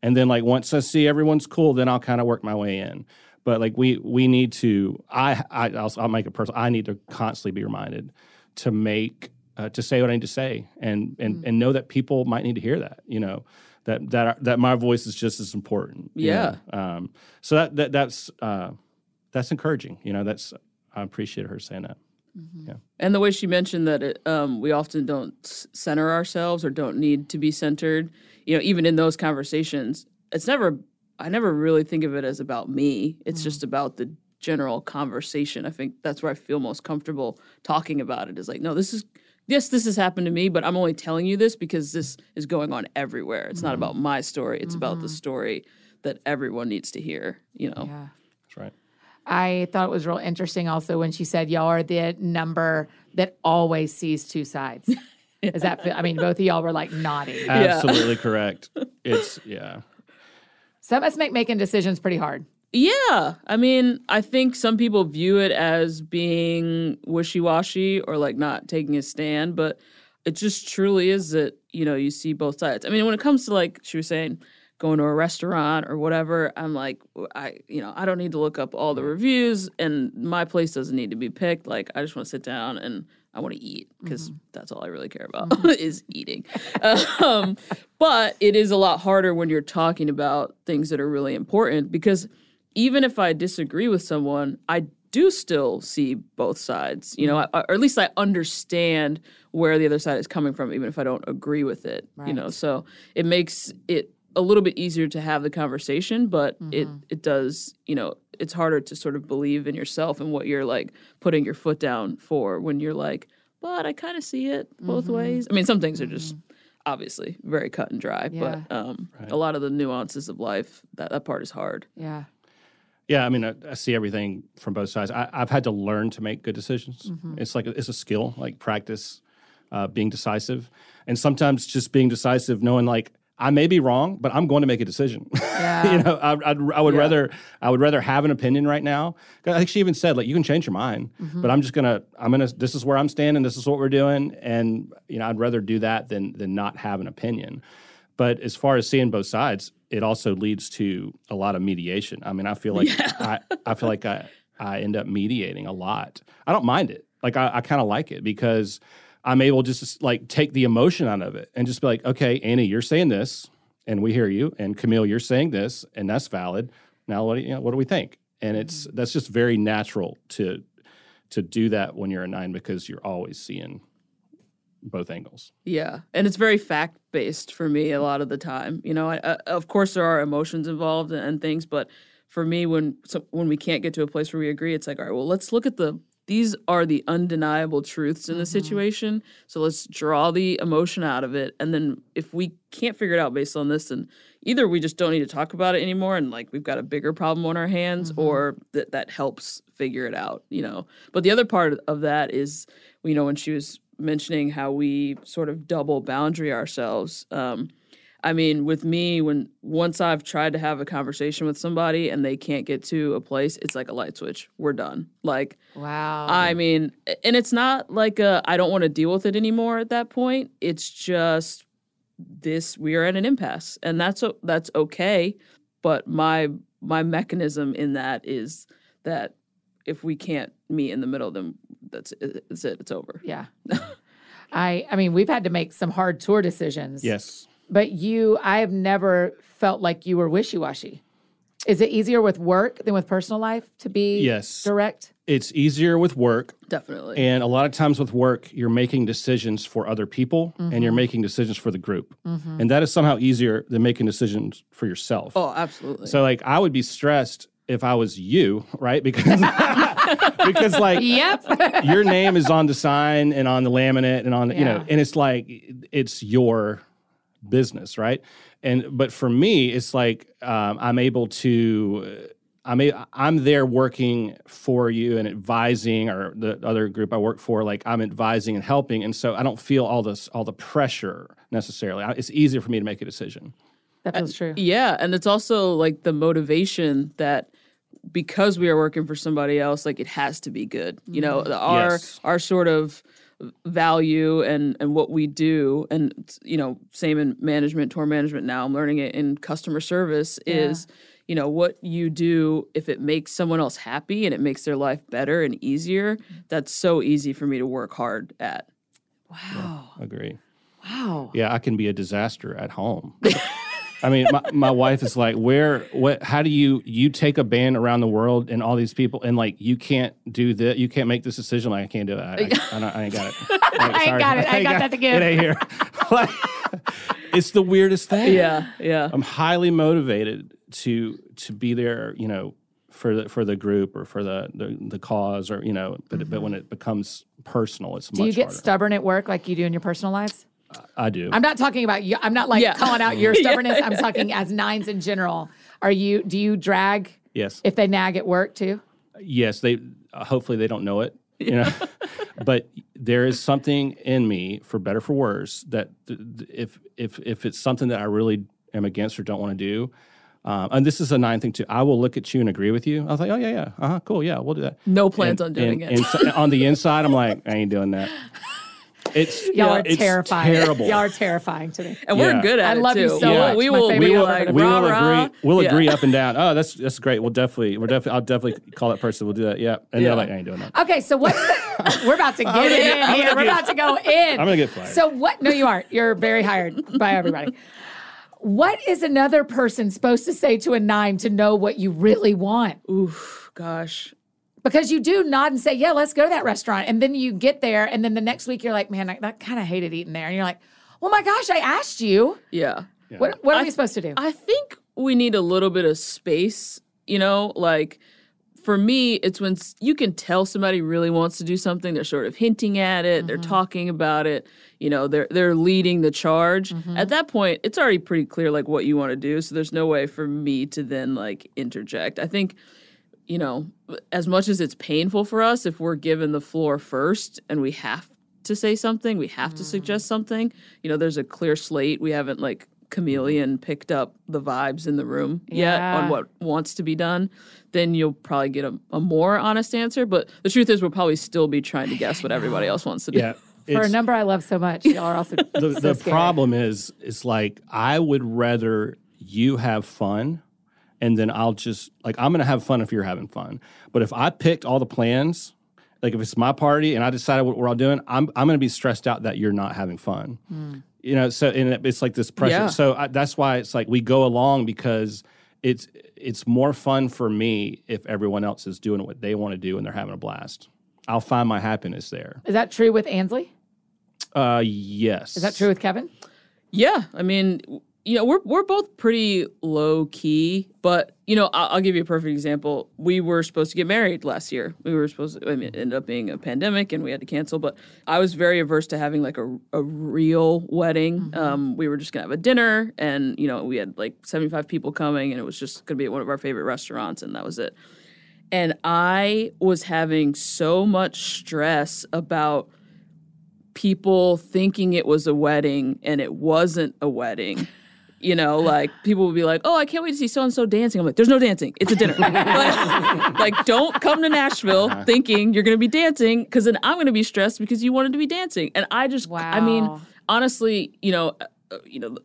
And then like once I see everyone's cool, then I'll kind of work my way in. but like we we need to. I, I I'll, I'll make a personal. I need to constantly be reminded to make uh, to say what I need to say, and and and know that people might need to hear that. You know that that that my voice is just as important. you Yeah. know? Um. So that that that's uh, that's encouraging. You know, that's I appreciate her saying that. Mm-hmm. And the way she mentioned that it, um, we often don't center ourselves or don't need to be centered, you know, even in those conversations, it's never, I never really think of it as about me. It's mm-hmm. just about the general conversation. I think that's where I feel most comfortable talking about it is like, no, this is, yes, this has happened to me, but I'm only telling you this because this is going on everywhere. It's not mm-hmm. about my story, it's about the story that everyone needs to hear, you know? Yeah. That's right. I thought it was real interesting also when she said y'all are the number that always sees two sides. <laughs> Is that feel- I mean both of y'all were like nodding. Absolutely correct. <laughs> It's yeah. So that must make making decisions pretty hard. Yeah. I mean, I think some people view it as being wishy washy or like not taking a stand, but it just truly is that, you know, you see both sides. I mean, when it comes to like she was saying, going to a restaurant or whatever, I'm like, I, you know, I don't need to look up all the reviews and my place doesn't need to be picked. Like, I just want to sit down and I want to eat because mm-hmm. that's all I really care about mm-hmm. <laughs> is eating. um, but it is a lot harder when you're talking about things that are really important because even if I disagree with someone, I do still see both sides, you know, mm-hmm. I, or at least I understand where the other side is coming from, even if I don't agree with it, you know. So it makes it a little bit easier to have the conversation, but it it does, you know, it's harder to sort of believe in yourself and what you're like putting your foot down for when you're like, but I kind of see it both ways. I mean, some things are just obviously very cut and dry, Yeah. but um, a lot of the nuances of life that that part is hard. Yeah. Yeah, I mean, I, I see everything from both sides. I, I've had to learn to make good decisions. It's like it's a skill, like practice, uh, being decisive, and sometimes just being decisive, knowing like I may be wrong, but I'm going to make a decision. <laughs> Yeah. you know, I, I'd, I would Yeah. rather I would rather have an opinion right now. I think she even said like you can change your mind, mm-hmm. but I'm just gonna I'm gonna this is where I'm standing. This is what we're doing, and you know I'd rather do that than than not have an opinion. But as far as seeing both sides, it also leads to a lot of mediation. I mean, I feel like I, I feel like I, I end up mediating a lot. I don't mind it. Like I, I kind of like it because I'm able just to like take the emotion out of it and just be like, okay, Annie, you're saying this, and we hear you, and Camille, you're saying this, and that's valid. Now, what do you know, what do we think? And it's that's just very natural to to do that when you're a nine because you're always seeing both angles. Yeah, and it's very fact based for me a lot of the time. You know, I, uh, of course there are emotions involved and, and things, but for me, when so, when we can't get to a place where we agree, it's like, all right, well, let's look at the these are the undeniable truths in the situation. So let's draw the emotion out of it, and then if we can't figure it out based on this, then either we just don't need to talk about it anymore, and like we've got a bigger problem on our hands, or that that helps figure it out. You know, but the other part of that is, you know, when she was mentioning how we sort of double boundary ourselves. Um, I mean, with me, when once I've tried to have a conversation with somebody and they can't get to a place, it's like a light switch. We're done. Like, Wow. I mean, and it's not like a, I don't want to deal with it anymore at that point. It's just this we are at an impasse, and that's that's okay. But my my mechanism in that is that if we can't meet in the middle, then that's it. It's it. It's over. yeah. <laughs> I I mean, we've had to make some hard tour decisions. Yes. But you I have never felt like you were wishy-washy. Is it easier with work than with personal life to be Yes. direct? It's easier with work Definitely. And a lot of times with work, you're making decisions for other people and you're mm-hmm. making decisions for the group. Mm-hmm. And that is somehow easier than making decisions for yourself. oh, absolutely. So like I would be stressed if I was you, right? <laughs> Because because like Yep. your name is on the sign and on the laminate and on the, you know, and it's like it's your business, right? And but for me, it's like um, I'm able to. Uh, I'm a, I'm there working for you and advising, or the other group I work for, like I'm advising and helping, and so I don't feel all this all the pressure necessarily. I- It's easier for me to make a decision. that feels true. Uh, yeah, and it's also like the motivation that because we are working for somebody else, like it has to be good. You know, mm-hmm. the, our Yes. our sort of value and and what we do, and you know, same in management, tour management. Now I'm learning it in customer service. Is you know, what you do if it makes someone else happy and it makes their life better and easier, that's so easy for me to work hard at. Wow. Agree. Wow. Yeah, I can be a disaster at home. <laughs> I mean, my, my wife is like, where, what, how do you, you take a band around the world and all these people and like, you can't do that. You can't make this decision. Like, I can't do it. I, I, I, I ain't got it. <laughs> Like, I ain't got it. I <laughs> ain't got that to give. It ain't here. <laughs> like, it's the weirdest thing. Yeah, yeah. I'm highly motivated to, to be there, you know, for the, for the group or for the, the, the cause or, you know, but, but when it becomes personal, it's Mm-hmm. Do you get harder. stubborn at work like you do in your personal lives? I do. I'm not talking about you. I'm not like Yeah. calling out <laughs> your stubbornness. I'm <laughs> talking as nines in general. Are you? Do you drag yes. if they nag at work too? yes they uh, hopefully they don't know it you know <laughs> but there is something in me for better for worse that th- th- if if if it's something that i really am against or don't want to do um, and this is a nine thing too i will look at you and agree with you i was like oh yeah yeah uh-huh cool yeah we'll do that No plans And- on doing and- it. and so- on the inside i'm like i ain't doing that it's <laughs> Y'all are it's terrifying. terrible Y'all are terrifying to me. and Yeah. we're good at it. I it love too. you so Yeah. much. We My will, favorite we will, color to we will rah-rah. agree. We'll Yeah. agree up and down. Oh, that's that's great. We'll definitely, we're definitely, I'll definitely call that person. We'll do that. Yeah, and Yeah. they're like, I ain't doing that. Okay, so what's the, <laughs> we're about to get it in here. gonna We're about to go in. I'm gonna get fired. So what? No, you aren't. You're very hired by everybody. What is another person supposed to say to a nine to know what you really want? Oof, gosh. Because you do nod and say, "Yeah, let's go to that restaurant," and then you get there, and then the next week you're like, "Man, I, I kind of hated eating there," and you're like, "Well, my gosh, I asked you. Yeah. What What are I- we supposed to do?" I think we need a little bit of space, you know, like for me, it's when you can tell somebody really wants to do something, they're sort of hinting at it, they're mm-hmm. talking about it, you know, they're they're leading the charge. Mm-hmm. At that point, it's already pretty clear like what you want to do, so there's no way for me to then like interject. I think you know, as much as it's painful for us if we're given the floor first and we have to say something, we have to suggest mm. something, you know, there's a clear slate. We haven't like chameleon mm-hmm. picked up the vibes in the room yet on what wants to be done, then you'll probably get a, a more honest answer. But the truth is, we'll probably still be trying to <laughs> guess what everybody else wants to do. yeah. For a number I love so much, y'all are also <laughs> the, so the problem is is like I would rather you have fun and then I'll just like I'm gonna have fun if you're having fun. But if I picked all the plans, like if it's my party and I decided what we're all doing, I'm I'm gonna be stressed out that you're not having fun. You know, so and it's like this pressure. Yeah. So I, that's why it's like we go along because it's it's more fun for me if everyone else is doing what they want to do and they're having a blast. I'll find my happiness there. Is that true with Ansley? Uh, yes. Is that true with Kevin? Yeah, I mean, w- you know, we're we're both pretty low key, but you know, I'll, I'll give you a perfect example. We were supposed to get married last year. We were supposed to. I mean, it ended up being a pandemic, and we had to cancel. But I was very averse to having like a a real wedding. Um, we were just gonna have a dinner, and you know, we had like seventy five people coming, and it was just gonna be at one of our favorite restaurants, and that was it. And I was having so much stress about people thinking it was a wedding and it wasn't a wedding. You know, like people would be like, "Oh, I can't wait to see so and so dancing." I'm like, "There's no dancing. It's a dinner. <laughs> like, like, don't come to Nashville thinking you're going to be dancing because then I'm going to be stressed because you wanted to be dancing." And I just, I mean, honestly, you know, uh, you know,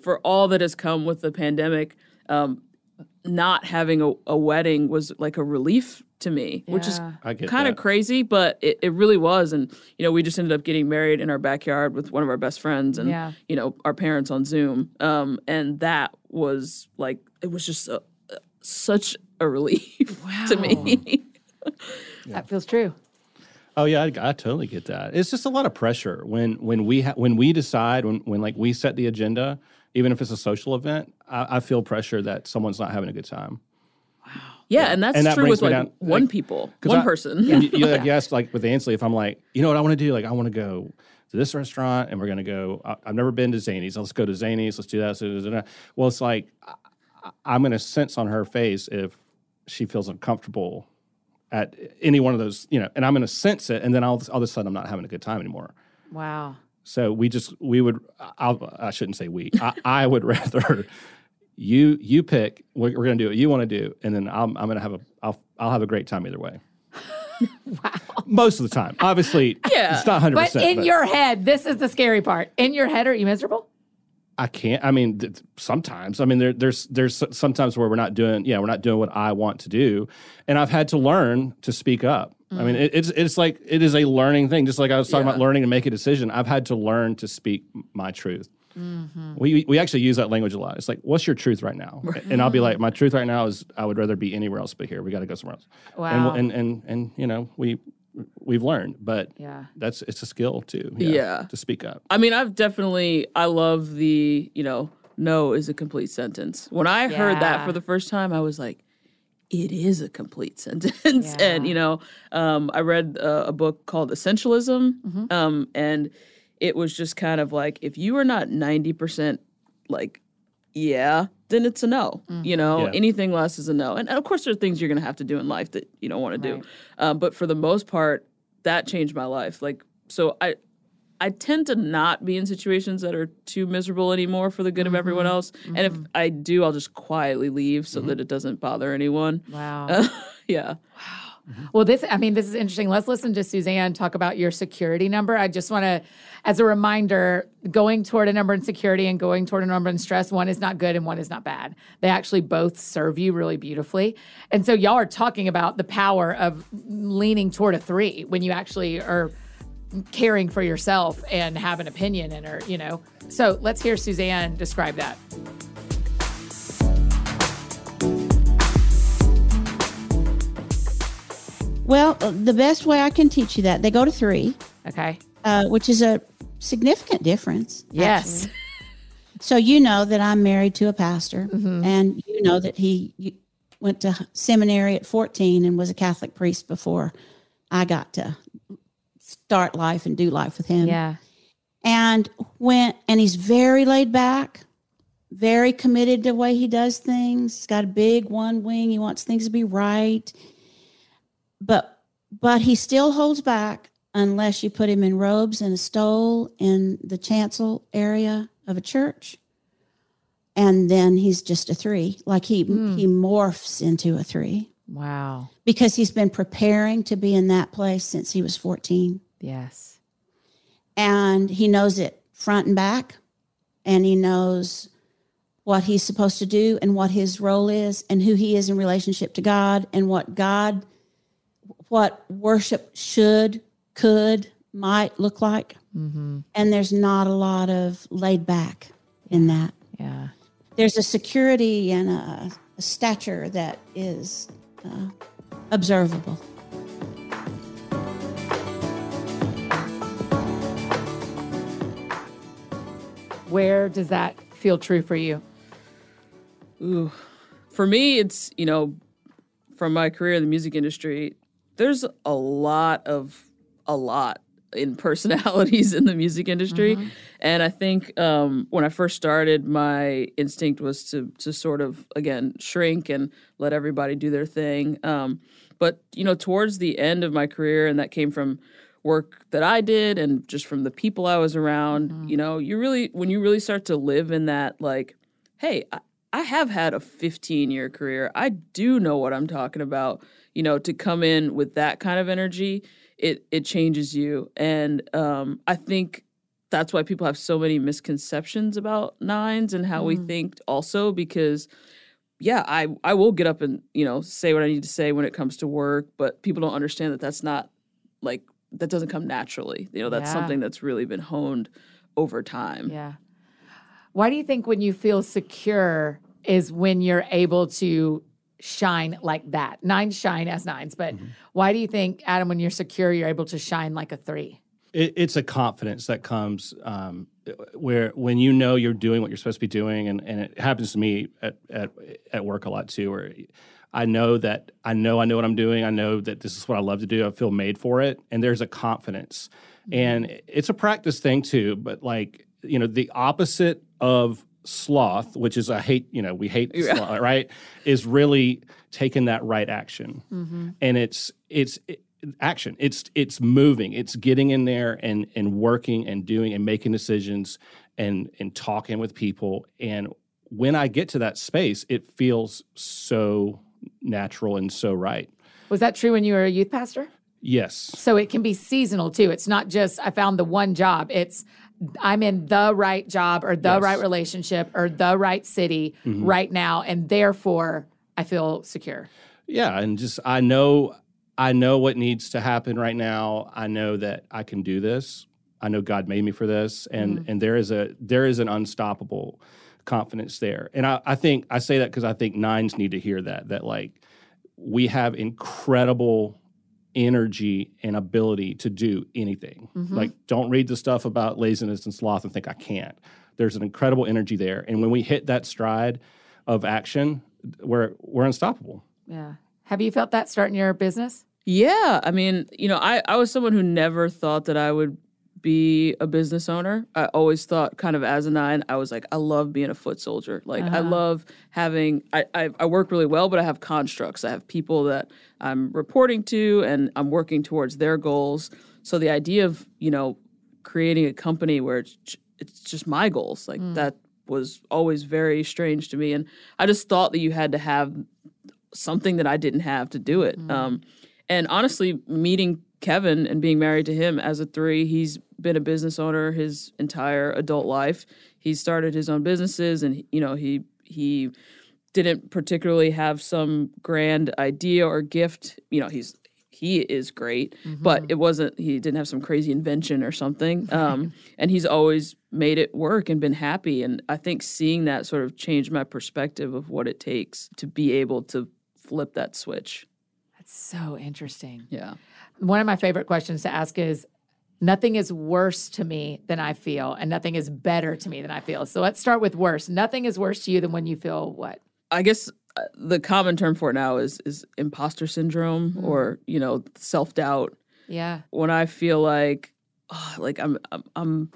for all that has come with the pandemic, um, not having a, a wedding was like a relief to me, which is Yeah. I get kind of crazy, but it, it really was. And, you know, we just ended up getting married in our backyard with one of our best friends and, Yeah. you know, our parents on Zoom. Um, and that was like, it was just a, a- such a relief <laughs> to me. <laughs> That feels true. Oh yeah, I, I totally get that. It's just a lot of pressure when when we ha- when we decide when when like we set the agenda, even if it's a social event. I, I feel pressure that someone's not having a good time. Wow. Yeah, And that's And that true brings with me like down- one like, people, 'Cause one I- person. And you, you, like, you asked like with Ansley, if I'm like, you know what I want to do? Like I want to go to this restaurant, and we're gonna go. I, I've never been to Zany's. Let's go to Zany's. Let's do that. So, so, so, Well, it's like I, I- I'm gonna sense on her face if she feels uncomfortable at any one of those, you know, and I'm gonna sense it, and then all, all of a sudden I'm not having a good time anymore. Wow. So we just we would I'll, I shouldn't say we I, <laughs> I would rather you you pick what we're gonna do what you want to do and then I'm I'm gonna have a I'll I'll have a great time either way. <laughs> Wow. Most of the time, obviously, Yeah. it's not hundred percent. But in your head, this is the scary part. In your head, are you miserable? I can't. I mean, th- sometimes. I mean, there, there's there's sometimes where we're not doing. Yeah, we're not doing what I want to do, and I've had to learn to speak up. Mm-hmm. I mean, it, it's it's like it is a learning thing. Just like I was talking Yeah. about learning to make a decision. I've had to learn to speak my truth. Mm-hmm. We we actually use that language a lot. It's like, what's your truth right now? And I'll be like, mm-hmm. my truth right now is I would rather be anywhere else but here. We got to go somewhere else. Wow. And, and and and you know we we've learned, but Yeah. that's it's a skill too. Yeah. to speak up. I mean, I've definitely I love the, you know, no is a complete sentence. When I heard that for the first time, I was like, it is a complete <laughs> sentence. and, you know, um, I read uh, a book called Essentialism. Mm-hmm. Um, and it was just kind of like, if you are not 90% like, yeah, then it's a no. Mm. You know, Yeah. anything less is a no. And, and of course, there are things you're going to have to do in life that you don't want to do. Um, but for the most part, that changed my life. Like, so I, I tend to not be in situations that are too miserable anymore for the good of everyone Mm-hmm. else. And if mm-hmm. I do, I'll just quietly leave so that mm-hmm. it doesn't bother anyone. Wow. Uh, <laughs> yeah. Wow. Mm-hmm. Well, this, I mean, this is interesting. Let's listen to Suzanne talk about your security number. I just want to, as a reminder, going toward a number in security and going toward a number in stress, one is not good and one is not bad. They actually both serve you really beautifully. And so, y'all are talking about the power of leaning toward a three when you actually are caring for yourself and have an opinion and are, you know. So, let's hear Suzanne describe that. Well, uh, the best way I can teach you that, they go to three, Okay. uh, which is a significant difference. Yes. actually. So you know that I'm married to a pastor, Mm-hmm. and you know that he went to seminary at 14 and was a Catholic priest before I got to start life and do life with him. Yeah. And when and he's very laid back, very committed to the way he does things. He's got a big one wing. He wants things to be right. But but he still holds back unless you put him in robes and a stole in the chancel area of a church. And then he's just a three. Like he hmm. he morphs into a three Wow. because he's been preparing to be in that place since he was 14 Yes. and he knows it front and back and he knows what he's supposed to do and what his role is and who he is in relationship to God and what God what worship should could might look like Mm-hmm. and there's not a lot of laid back in that Yeah. there's a security and a, a stature that is uh, observable Where does that feel true for you? Ooh. For me, it's, you know, from my career in the music industry, there's a lot of, a lot in <laughs> personalities in the music industry. And I think um, when I first started, my instinct was to, to sort of, again, shrink and let everybody do their thing. Um, but, you know, towards the end of my career, and that came from work that I did and just from the people I was around, you know, you really, when you really start to live in that, like, hey, I, I have had a 15 year career. I do know what I'm talking about. You know, to come in with that kind of energy, it it changes you. And um, I think that's why people have so many misconceptions about nines and how we think also because yeah, I I will get up and, you know, say what I need to say when it comes to work, but people don't understand that that's not like that doesn't come naturally. You know, that's Yeah. something that's really been honed over time. Yeah. Why do you think when you feel secure is when you're able to shine like that? Nine shine as nines, but why do you think, Adam, when you're secure, you're able to shine like a three? It, it's a confidence that comes um, where when you know you're doing what you're supposed to be doing, and, and it happens to me at, at at work a lot too, where I know that I know I know what I'm doing. I know that this is what I love to do. I feel made for it, and there's a confidence, mm-hmm. and it's a practice thing too. But like you know, the opposite of sloth, which is I hate, you know, we hate sloth, right? Is really taking that right action, mm-hmm. and it's it's it, action. It's it's moving. It's getting in there and and working and doing and making decisions and and talking with people. And when I get to that space, it feels so natural and so right. Was that true when you were a youth pastor? Yes. So it can be seasonal too. It's not just I found the one job. It's I'm in the right job or the Yes. right relationship or the right city Mm-hmm. right now, and therefore I feel secure. Yeah, and just I know I know what needs to happen right now. I know that I can do this. I know God made me for this, and and there is a there is an unstoppable confidence there. And I, I think I say that because I think nines need to hear that that like we have incredible energy and ability to do anything. Mm-hmm. Like don't read the stuff about laziness and sloth and think I can't. There's an incredible energy there, and when we hit that stride of action, we're we're unstoppable. Yeah. Have you felt that starting your business? Yeah, I mean, you know, I I was someone who never thought that I would be a business owner. I always thought, kind of as a nine, I was like, I love being a foot soldier. Like, I uh-huh. love having. I, I I work really well, but I have constructs. I have people that I'm reporting to, and I'm working towards their goals. So the idea of you know creating a company where it's it's just my goals, like mm. that was always very strange to me, and I just thought that you had to have something that I didn't have to do it. Mm. Um, and honestly, meeting Kevin and being married to him as a three, he's been a business owner his entire adult life. He started his own businesses, and you know he he didn't particularly have some grand idea or gift. You know, he's he is great, but it wasn't. He didn't have some crazy invention or something. Um, <laughs> and he's always made it work and been happy. And I think seeing that sort of changed my perspective of what it takes to be able to flip that switch. That's so interesting. Yeah. One of my favorite questions to ask is nothing is worse to me than I feel, and nothing is better to me than I feel. So let's start with worse. Nothing is worse to you than when you feel what? I guess uh, the common term for it now is is imposter syndrome or you know self doubt. Yeah. When I feel like oh, like I'm, I'm I'm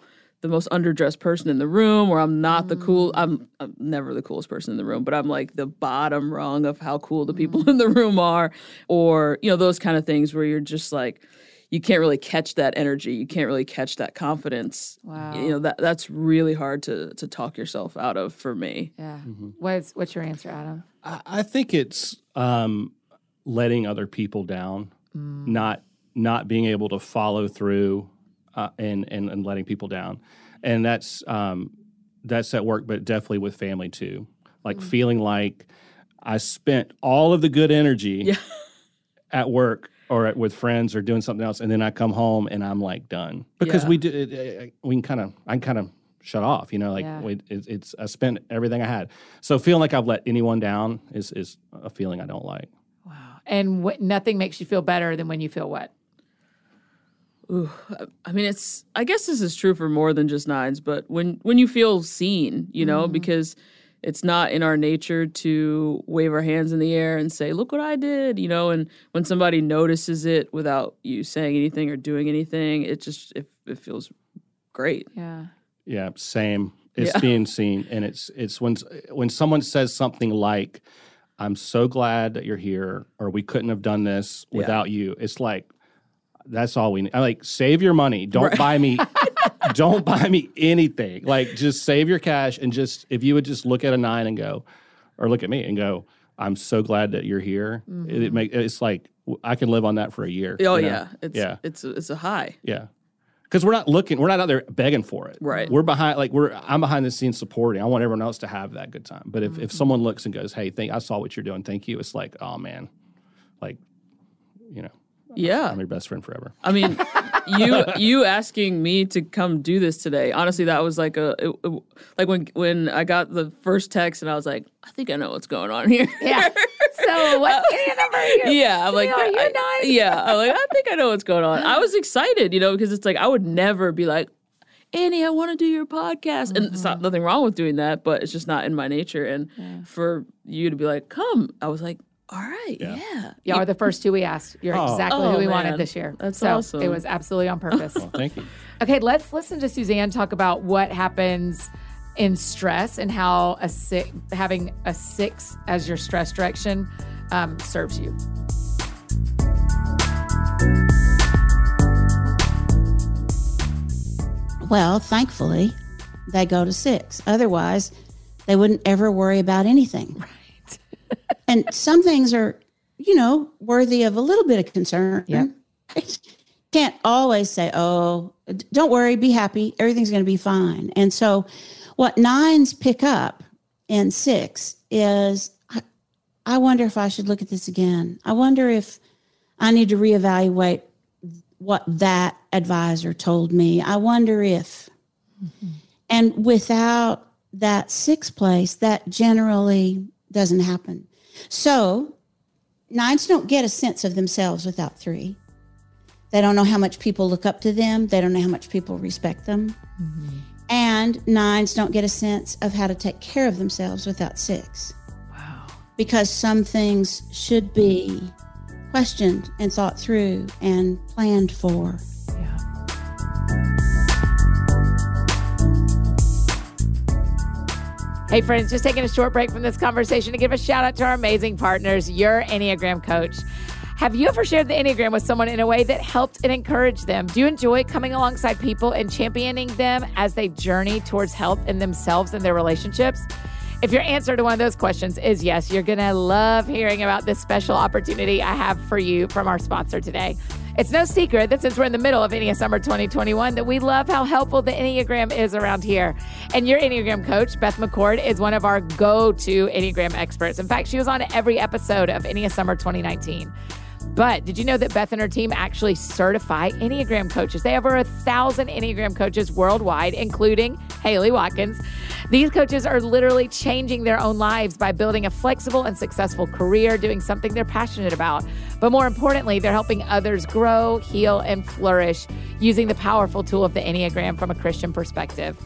the most underdressed person in the room, or I'm not the cool. Mm. I'm, I'm never the coolest person in the room, but I'm like the bottom rung of how cool the people mm. <laughs> in the room are, or you know those kind of things where you're just like you can't really catch that energy, you can't really catch that confidence. Wow. You know that that's really hard to to talk yourself out of for me. Yeah. Mm-hmm. What's what's your answer, Adam? I, I think it's um, letting other people down, mm. not not being able to follow through, uh, and, and and letting people down, and that's um, that's at work, but definitely with family too. Like feeling like I spent all of the good energy Yeah. <laughs> at work or at, with friends or doing something else, and then I come home and I'm like done because Yeah. we do it, it, we can kind of I can kind of shut off, you know, like Yeah. we, it, it's I spent everything I had. So feeling like I've let anyone down is is a feeling I don't like. Wow. And what, nothing makes you feel better than when you feel what? Ooh, I- I mean, it's. I guess this is true for more than just nines, but when when you feel seen, you know, mm-hmm. because it's not in our nature to wave our hands in the air and say, "Look what I did," you know. And when somebody notices it without you saying anything or doing anything, it just it, it feels great. Yeah. Yeah, same. It's Yeah. being seen, and it's it's when when someone says something like, "I'm so glad that you're here," or "We couldn't have done this Yeah. without you." It's like that's all we need. I like save your money. Don't buy me. <laughs> don't buy me anything. Like just save your cash and just if you would just look at a nine and go, or look at me and go, "I'm so glad that you're here." It, it make it's like I can live on that for a year. Oh you know? yeah, it's Yeah. it's a, it's a high. Yeah. Because we're not looking, we're not out there begging for it. Right. We're behind, like we're, I'm behind the scenes supporting. I want everyone else to have that good time. But if, Mm-hmm. if someone looks and goes, "Hey, thank, I saw what you're doing. Thank you," it's like, oh man, like, you know, Yeah, I'm your best friend forever. I mean, <laughs> you you asking me to come do this today. Honestly, that was like a it- it- like when when I got the first text and I was like, I think I know what's going on here. Yeah. <laughs> So what Enneagram number are you? yeah, I'm like, are you I- nine? yeah, I'm like, I think I know what's going on. I was excited, you know, because it's like I would never be like, Annie, I want to do your podcast, and it's Mm-hmm. not nothing wrong with doing that, but it's just not in my nature. And for you to be like, come, I was like, all right, yeah, You are the first two we asked. You're Oh. exactly Oh, who we man. wanted this year. That's so awesome. It was absolutely on purpose. Well, thank you. okay, let's listen to Suzanne talk about what happens in stress and how a six, having a six as your stress direction um, serves you. Well, thankfully, they go to six. Otherwise, they wouldn't ever worry about anything. And some things are, you know, worthy of a little bit of concern. Yep. Right? <laughs> can't always say, "Oh, don't worry, be happy, everything's going to be fine." And so, what nines pick up in six is, I, I wonder if I should look at this again. I wonder if I need to reevaluate what that advisor told me. I wonder if, mm-hmm. and without that sixth place, that generally doesn't happen. So, nines don't get a sense of themselves without three. They don't know how much people look up to them. They don't know how much people respect them. Mm-hmm. And nines don't get a sense of how to take care of themselves without six. Wow. Because some things should be questioned and thought through and planned for. Yeah. Hey, friends, just taking a short break from this conversation to give a shout out to our amazing partners, your Enneagram coach. Have you ever shared the Enneagram with someone in a way that helped and encouraged them? Do you enjoy coming alongside people and championing them as they journey towards health in themselves and their relationships? If your answer to one of those questions is yes, you're going to love hearing about this special opportunity I have for you from our sponsor today. It's no secret that since we're in the middle of Ennea Summer 2021, that we love how helpful the Enneagram is around here. And your Enneagram coach, Beth McCord, is one of our go-to Enneagram experts. In fact, she was on every episode of Ennea Summer 2019. But did you know that Beth and her team actually certify Enneagram coaches? They have over a thousand Enneagram coaches worldwide, including Haley Watkins. These coaches are literally changing their own lives by building a flexible and successful career, doing something they're passionate about. But more importantly, they're helping others grow, heal, and flourish using the powerful tool of the Enneagram from a Christian perspective.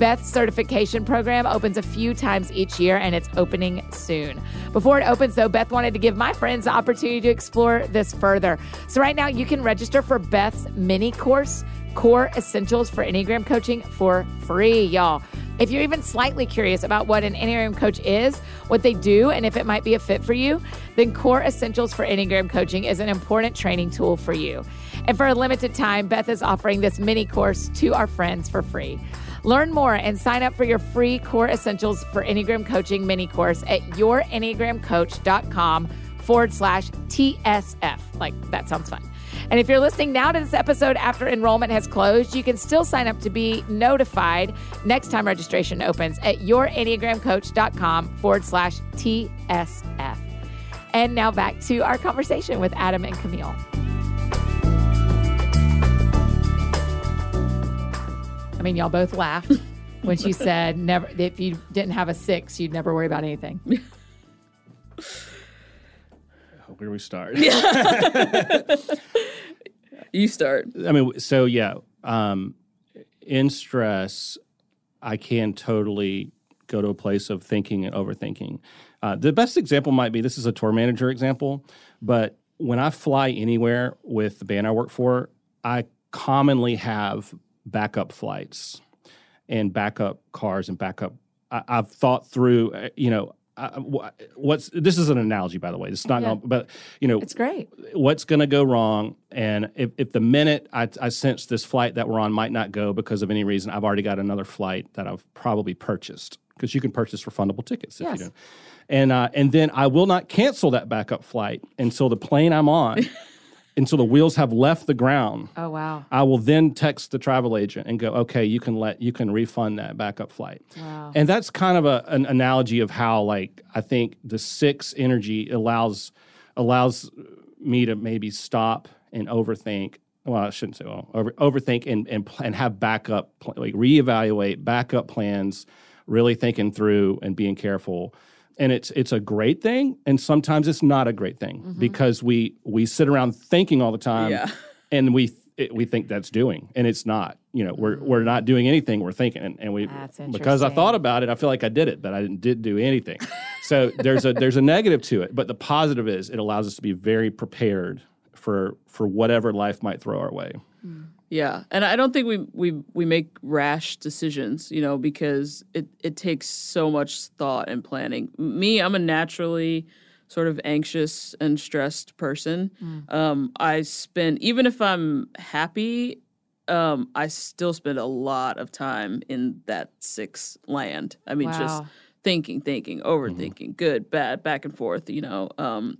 Beth's certification program opens a few times each year and it's opening soon. Before it opens, though, Beth wanted to give my friends the opportunity to explore this further. So, right now, you can register for Beth's mini course, Core Essentials for Enneagram Coaching, for free, y'all. If you're even slightly curious about what an Enneagram coach is, what they do, and if it might be a fit for you, then Core Essentials for Enneagram Coaching is an important training tool for you. And for a limited time, Beth is offering this mini course to our friends for free. Learn more and sign up for your free Core Essentials for Enneagram Coaching mini course at yourenneagramcoach.com forward slash TSF. Like, that sounds fun. And if you're listening now to this episode after enrollment has closed, you can still sign up to be notified next time registration opens at yourenneagramcoach.com forward slash TSF. And now back to our conversation with Adam and Camille. I mean, y'all both laughed when she <laughs> said never if you didn't have a six, you'd never worry about anything. <laughs> Where do we start? <laughs> You start. I mean, so yeah, um, in stress, I can totally go to a place of thinking and overthinking. Uh, the best example might be this is a tour manager example, but when I fly anywhere with the band I work for, I commonly have backup flights and backup cars and backup. I, I've thought through, uh, you know. I, what's this is an analogy by the way it's not Yeah. gonna, but you know It's great. what's going to go wrong and if, if the minute I, I sense this flight that we're on might not go because of any reason i've already got another flight that i've probably purchased because you can purchase refundable tickets if Yes. you do and uh, and then i will not cancel that backup flight until the plane i'm on <laughs> until the wheels have left the ground Oh wow. i will then text the travel agent and go okay you can let you can refund that backup flight Wow. and that's kind of a, an analogy of how like i think the six energy allows allows me to maybe stop and overthink well i shouldn't say well over, overthink and, and and have backup like reevaluate backup plans really thinking through and being careful and it's it's a great thing and sometimes it's not a great thing mm-hmm. because we we sit around thinking all the time Yeah. <laughs> and we it, we think that's doing and it's not. You know we're we're not doing anything we're thinking and, and we because i thought about it i feel like i did it but i didn't did do anything. So there's a there's a negative to it but the positive is it allows us to be very prepared for for whatever life might throw our way hmm. Yeah, and I don't think we we we make rash decisions, you know, because it it takes so much thought and planning. Me, I'm a naturally sort of anxious and stressed person. Um, I spend even if I'm happy, um, I still spend a lot of time in that six land. I mean, just thinking, thinking, overthinking, good, bad, back and forth. You know, um,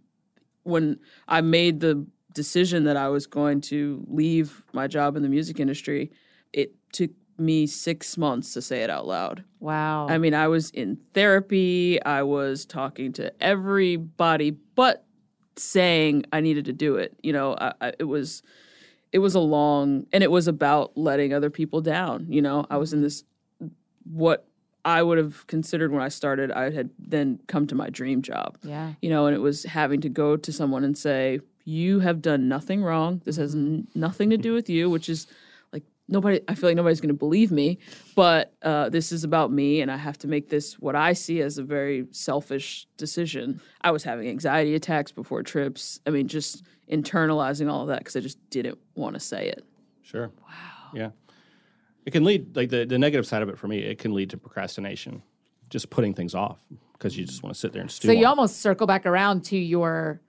when I made the decision that I was going to leave my job in the music industry, it took me six months to say it out loud. Wow. I mean, I was in therapy, I was talking to everybody, but saying I needed to do it. You know, I, I, it was it was a long and it was about letting other people down. You know, I was in this what I would have considered when I started. I had then come to my dream job. yeah. You know, and it was having to go to someone and say, "You have done nothing wrong. This has n- nothing to do with you," which is like nobody. I feel like nobody's going to believe me, but uh, this is about me, and I have to make this what I see as a very selfish decision. I was having anxiety attacks before trips. I mean, just internalizing all of that because I just didn't want to say it. Sure. Wow. Yeah. It can lead like the, the negative side of it for me, it can lead to procrastination. Just putting things off because you just want to sit there and stew. So you on almost circle back around to your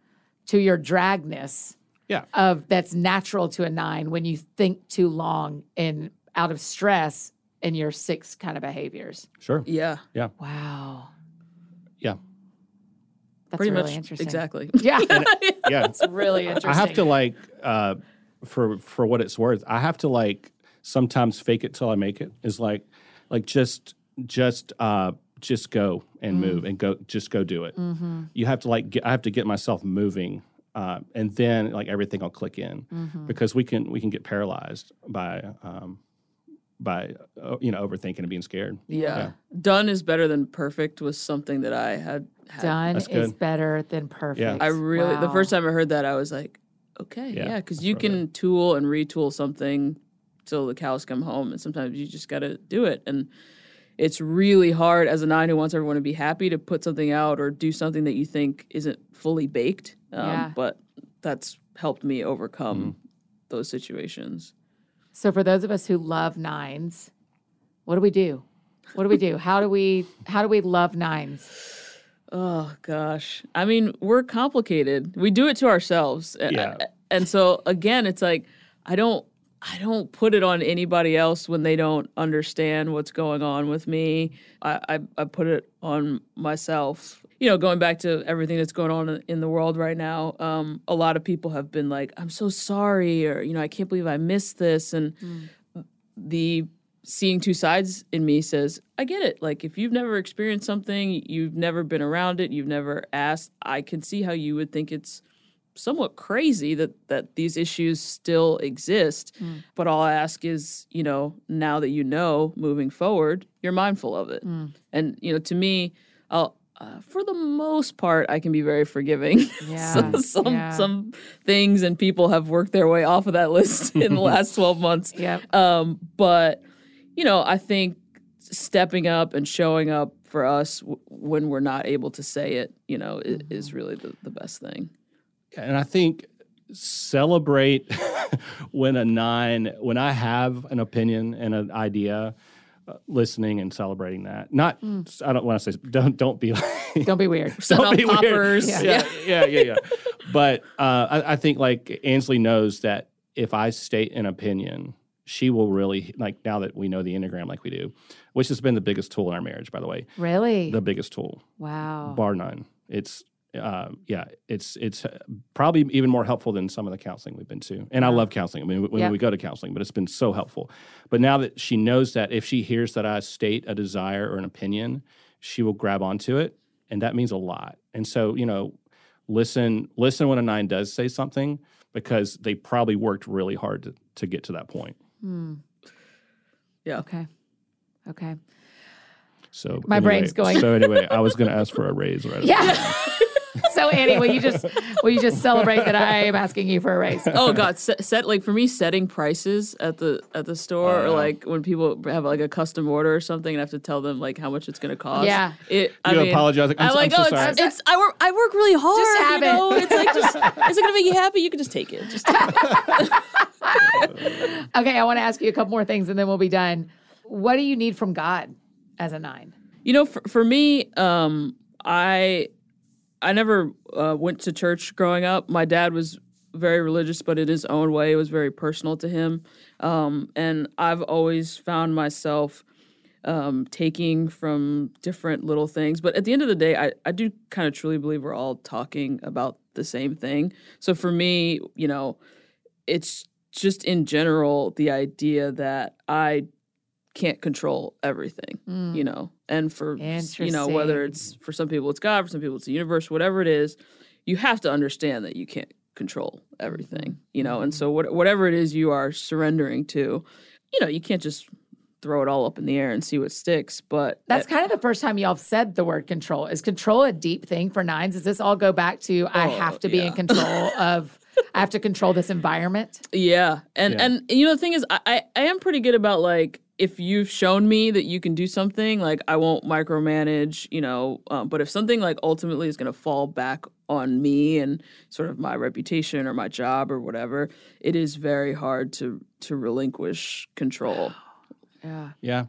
to your dragness Yeah. of that's natural to a nine when you think too long and out of stress in your six kind of behaviors. Sure. Yeah, Yeah. Wow. Yeah. That's pretty really much interesting. exactly. <laughs> Yeah. Yeah. it's really interesting. I have to like uh for for what it's worth, I have to like sometimes fake it till I make it. Is like like just just uh just go and move and go just go do it. You have to like get, I have to get myself moving uh, and then like everything will click in because we can we can get paralyzed by um by uh, you know overthinking and being scared. Yeah. Done is better than perfect was something that I had, had Done is better than perfect. yeah. I really the first time I heard that I was like, okay, Yeah, yeah, because that's you really can tool and retool something till the cows come home, and sometimes you just got to do it. And it's really hard as a nine who wants everyone to be happy to put something out or do something that you think isn't fully baked. Um, Yeah. But that's helped me overcome Mm-hmm. those situations. So for those of us who love nines, what do we do? What do we do? <laughs> How do we how do we love nines? Oh gosh. I mean, we're complicated. We do it to ourselves. Yeah. And so again, it's like I don't I don't put it on anybody else when they don't understand what's going on with me. I, I, I put it on myself. You know, going back to everything that's going on in- the world right now, um, a lot of people have been like, I'm so sorry, or, you know, I can't believe I missed this. And the seeing two sides in me says, I get it. Like, if you've never experienced something, you've never been around it, you've never asked, I can see how you would think it's somewhat crazy that that these issues still exist. But all I ask is, you know, now that you know, moving forward, you're mindful of it. And you know, to me, I'll. Uh, for the most part, I can be very forgiving. <laughs> Yeah, so some yeah. some things and people have worked their way off of that list <laughs> in the last twelve months. Yep. Um, but you know, I think stepping up and showing up for us w- when we're not able to say it, you know, Mm-hmm. is really the, the best thing. And I think celebrate <laughs> when a nine when I have an opinion and an idea, uh, listening and celebrating that. Not I don't want to say don't don't be like <laughs> Don't be weird. <laughs> Set Don't be weird. poppers. Yeah. yeah, yeah, yeah, yeah. But uh, I, I think like Ansley knows that if I state an opinion, she will really like now that we know the enneagram like we do, which has been the biggest tool in our marriage, by the way, Really? the biggest tool, wow. bar none. It's uh, yeah, it's it's uh, probably even more helpful than some of the counseling we've been to. And I love counseling. I mean, when Yeah. we go to counseling, but it's been so helpful. But now that she knows that if she hears that I state a desire or an opinion, she will grab onto it, and that means a lot. And so, you know, listen listen when a nine does say something because they probably worked really hard to, to get to that point. Hmm. Yeah. Okay. Okay. So My anyway- brain's going- So anyway, I was going to ask for a raise right. <laughs> Yeah. <laughs> so Annie, will you just will you just celebrate that I am asking you for a raise? Oh God, set, set like for me, setting prices at the at the store, or Oh. like when people have like a custom order or something, and I have to tell them like how much it's going to cost. Yeah. it. I You mean, apologize, like, I'm I'm so- like, I'm oh, so it's, sorry." it's I work I work really hard. Just have you it. know? It's like just is it going to make you happy? You can just take it. Just take it. <laughs> Okay, I want to ask you a couple more things and then we'll be done. What do you need from God as a nine? You know, for, for me, um, I I never uh, went to church growing up. My dad was very religious, but in his own way, it was very personal to him. Um, and I've always found myself um, taking from different little things. But at the end of the day, I, I do kind of truly believe we're all talking about the same thing. So for me, you know, it's just in general the idea that I can't control everything, mm. you know. And for you know whether it's for some people it's God, for some people it's the universe, whatever it is, you have to understand that you can't control everything, mm-hmm. you know. And so mm-hmm. what, whatever it is you are surrendering to, you know, you can't just throw it all up in the air and see what sticks. But That's kind of the first time y'all have said the word control. Is control a deep thing for nines? Does this all go back to I Oh, have to be in control <laughs> of I have to control this environment? Yeah, and Yeah. and you know the thing is, I, I I am pretty good about like if you've shown me that you can do something, like I won't micromanage, you know. Um, but if something like ultimately is going to fall back on me and sort of my reputation or my job or whatever, it is very hard to to relinquish control. Yeah. Yeah.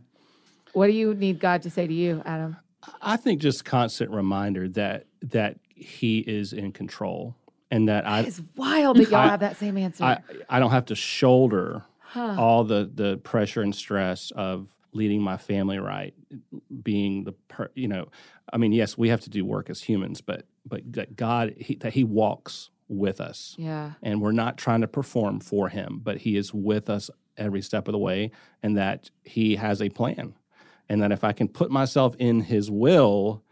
What do you need God to say to you, Adam? I think just constant reminder that that he is in control and that I It's wild that y'all I- have that same answer. I, I don't have to shoulder all the the pressure and stress of leading my family right, being the per, you know, I mean, yes, we have to do work as humans, but but that God he, that He walks with us, yeah. and we're not trying to perform for Him, but He is with us every step of the way, and that He has a plan, and that if I can put myself in His will.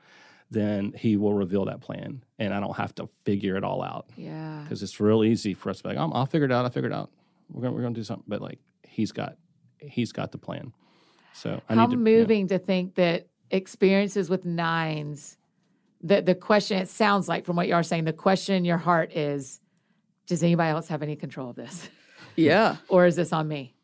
Then he will reveal that plan, and I don't have to figure it all out Yeah. because it's real easy for us to be like, oh, "I'm- I'll figure it out. I'll figure it out. We're gonna we're gonna do something. But like he's got he's got the plan. So I How need to yeah. moving to think that experiences with nines, the the question it sounds like from what you are saying, the question in your heart is, does anybody else have any control of this, Yeah. <laughs> or is this on me?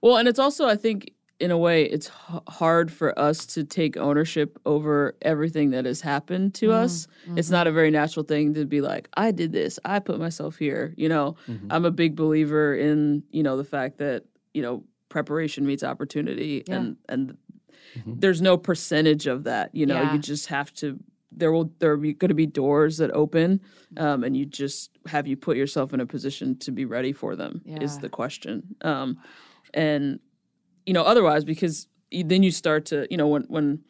Well, and it's also, I think, in a way, it's h- hard for us to take ownership over everything that has happened to mm-hmm. us. It's mm-hmm. not a very natural thing to be like, I did this, I put myself here. You know, mm-hmm. I'm a big believer in, you know, the fact that, you know, preparation meets opportunity Yeah. and and there's no percentage of that. You know, Yeah. you just have to there will there be going to be doors that open um, and you just have you put yourself in a position to be ready for them is the question um, and you know otherwise because then you start to you know when when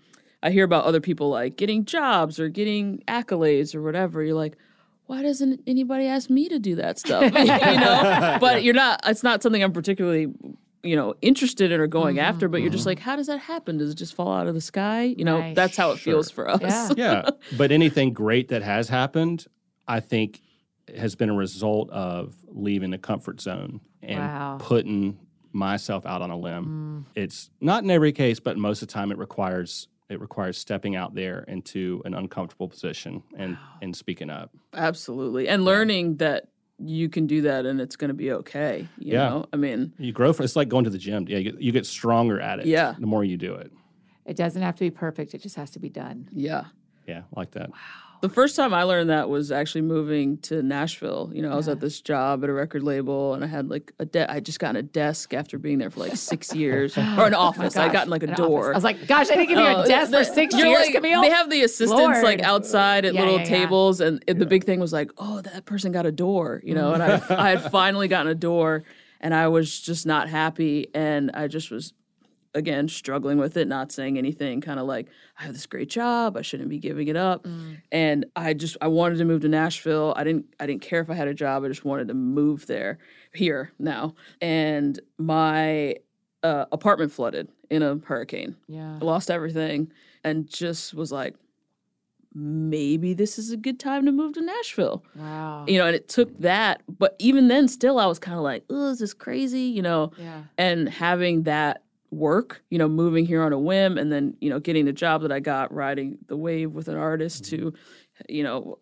i hear about other people like getting jobs or getting accolades or whatever you're like why doesn't anybody ask me to do that stuff <laughs> you know <laughs> but you're not it's not something i'm particularly you know interested in or going Mm-hmm. after but you're just like how does that happen does it just fall out of the sky you know Right. that's how it feels for us Yeah. yeah. <laughs> But anything great that has happened, I think, has been a result of leaving the comfort zone and Wow. putting myself out on a limb. Mm. It's not in every case, but most of the time it requires it requires stepping out there into an uncomfortable position and and speaking up. absolutely and learning that you can do that and it's going to be okay you Yeah. know i mean You grow. For, it's like going to the gym. Yeah, you get, you get stronger at it. Yeah. the more you do it. It doesn't have to be perfect; it just has to be done. yeah Yeah, like that. The first time I learned that was actually moving to Nashville. You know, I was at this job at a record label, and I had like a de- I just got a desk after being there for like six <laughs> years, oh or an office. I got in like a An door. office. I was like, gosh, I didn't give you a Oh, desk for the- six you're years, like- Camille. They have the assistants like outside at Yeah, little yeah. tables, and it- the big thing was like, oh, that person got a door, you know. And I, I had <laughs> finally gotten a door, and I was just not happy, and I just was again struggling with it, not saying anything, kind of like I have this great job, I shouldn't be giving it up, and I just I wanted to move to Nashville. I didn't I didn't care if I had a job. I just wanted to move there, here now, and my uh, apartment flooded in a hurricane. yeah. I lost everything and just was like, maybe this is a good time to move to Nashville. Wow. You know, and it took that, but even then, still, I was kind of like, oh, is this crazy? You know, Yeah. and having that work, you know, moving here on a whim and then, you know, getting the job that I got riding the wave with an artist to, you know,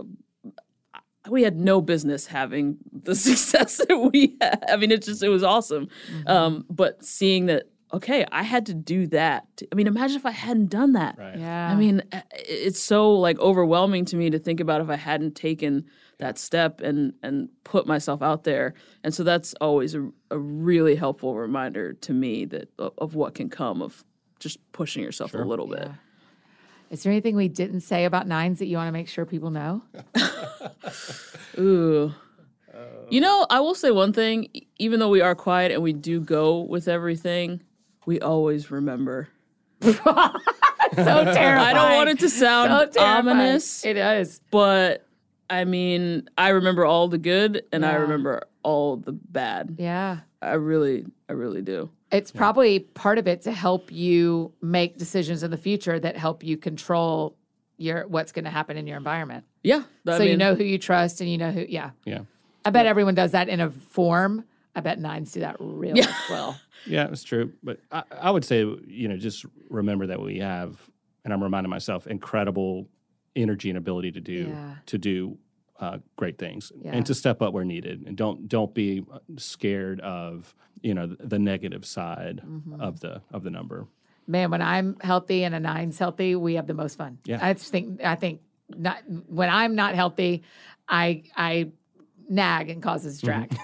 we had no business having the <laughs> success that we had. I mean, it just, it was awesome. Um, but seeing that, okay, I had to do that. I mean, imagine if I hadn't done that. Right. Yeah. I mean, uh, it's so like overwhelming to me to think about if I hadn't taken that step and and put myself out there. And so that's always a, a really helpful reminder to me that of, of what can come of just pushing yourself a little bit. Yeah. Is there anything we didn't say about nines that you want to make sure people know? <laughs> Ooh. You know, I will say one thing. Even though we are quiet and we do go with everything, we always remember. <laughs> so terrible. <laughs> I don't want it to sound so terrifying. ominous, It is. but I mean, I remember all the good and I remember all the bad. Yeah. I really, I really do. It's probably part of it to help you make decisions in the future that help you control your what's going to happen in your environment. Yeah. I so you know who you trust and you know who yeah. Yeah. I bet everyone does that in a form. I bet nines do that really <laughs> well. Yeah, it's true. But I, I would say, you know, just remember that we have, and I'm reminding myself, incredible energy and ability to do Yeah. to do uh, great things Yeah. and to step up where needed, and don't don't be scared of you know the, the negative side Mm-hmm. of the of the number. Man, when I'm healthy and a nine's healthy, we have the most fun. Yeah. I just think I think not when I'm not healthy, I I nag and causes <laughs> drag.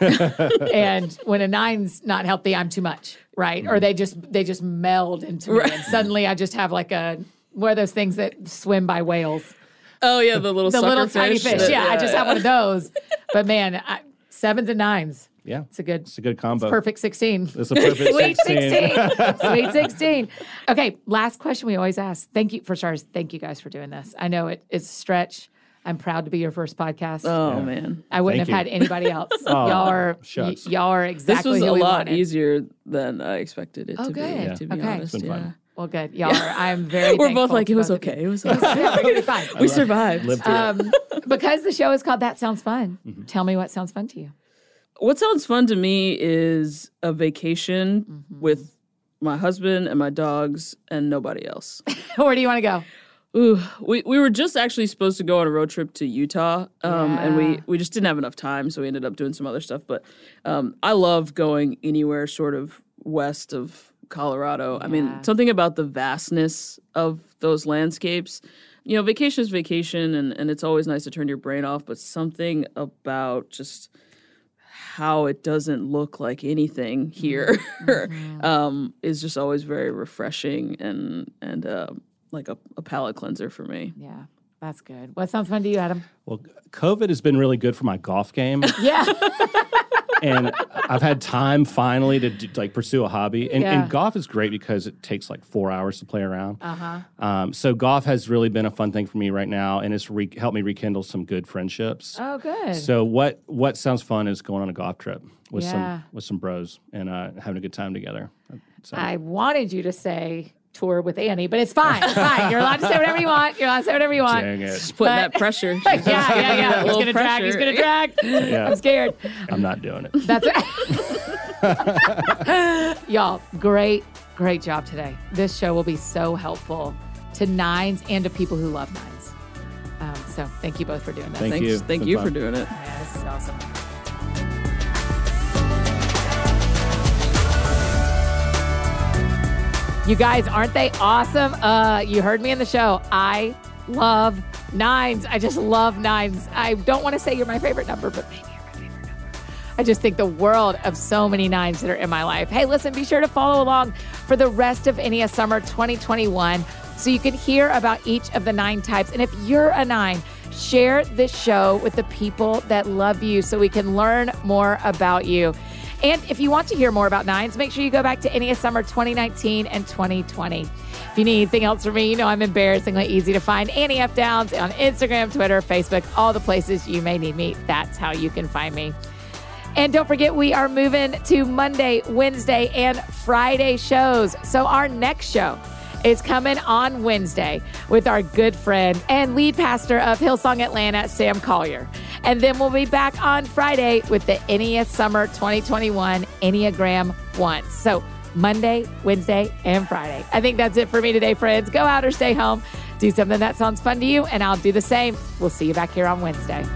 and when a nine's not healthy, I'm too much, right? Or they just they just meld into me, and suddenly I just have like a one of those things that swim by whales, Oh yeah, the little the sucker little tiny fish. that- Yeah, I just have one of those. But man, I, sevens and nines, Yeah, it's a good it's a good combo. perfect sixteen. It's a perfect <laughs> Sweet 16. 16. <laughs> Sweet 16. Okay, last question we always ask. Thank you for stars. Thank you guys for doing this. I know it is a stretch. I'm proud to be your first podcast. Oh man, I wouldn't thank have you. had anybody else. <laughs> Oh, y'all are y- y'all are exactly. this exactly was who a we lot wanted. easier than I expected it Oh, to good. be. Yeah. To be Okay. honest, It's been yeah. fun. Well, good. Y'all are. I'm <laughs> very. We're both like, it was both of you. okay. It was <laughs> Yeah, okay. we're gonna be fine. we survived. Lived through it. Um, <laughs> because the show is called That Sounds Fun. Mm-hmm. Tell me what sounds fun to you. What sounds fun to me is a vacation Mm-hmm. with my husband and my dogs and nobody else. Where do you want to go? Ooh, we, we were just actually supposed to go on a road trip to Utah, um, and we, we just didn't have enough time, so we ended up doing some other stuff. But um, I love going anywhere sort of west of Colorado. I mean, something about the vastness of those landscapes. You know, vacation is vacation, and, and it's always nice to turn your brain off, but something about just how it doesn't look like anything here <laughs> um, is just always very refreshing and and um, like a, a palate cleanser for me. Yeah, that's good. What sounds fun to you, Adam? Well, COVID has been really good for my golf game, <laughs> Yeah. and I've had time finally to do, like pursue a hobby. And, Yeah. and golf is great because it takes like four hours to play around. Uh huh. Um, so golf has really been a fun thing for me right now, and it's re- helped me rekindle some good friendships. Oh, good. So what what sounds fun is going on a golf trip with Yeah. some with some bros and uh, having a good time together. So, I wanted you to say tour with Annie, but it's fine. It's fine. You're allowed to say whatever you want. You're allowed to say whatever you want. dang it, <laughs> Just putting But- that pressure. Yeah, yeah, yeah. That He's gonna drag. He's gonna drag. Yeah. I'm scared. I'm not doing it. That's it. <laughs> Y'all, great, great job today. This show will be so helpful to nines and to people who love nines. Um, so thank you both for doing this. Thank Thanks, you. thank you fun. for doing it. Yeah, this is awesome. You guys, aren't they awesome? Uh, you heard me in the show. I love nines. I just love nines. I don't want to say you're my favorite number, but maybe you're my favorite number. I just think the world of so many nines that are in my life. Hey, listen, be sure to follow along for the rest of NES Summer 2021 so you can hear about each of the nine types. And if you're a nine, share this show with the people that love you so we can learn more about you. And if you want to hear more about nines, make sure you go back to NES Summer 2019 and 2020. If you need anything else from me, you know I'm embarrassingly easy to find. Annie F. Downs on Instagram, Twitter, Facebook, all the places you may need me. That's how you can find me. And don't forget, we are moving to Monday, Wednesday, and Friday shows. So our next show is coming on Wednesday with our good friend and lead pastor of Hillsong Atlanta, Sam Collier. And then we'll be back on Friday with the NES Summer 2021 Enneagram 1. So Monday, Wednesday, and Friday. I think that's it for me today, friends. Go out or stay home. Do something that sounds fun to you, and I'll do the same. We'll see you back here on Wednesday.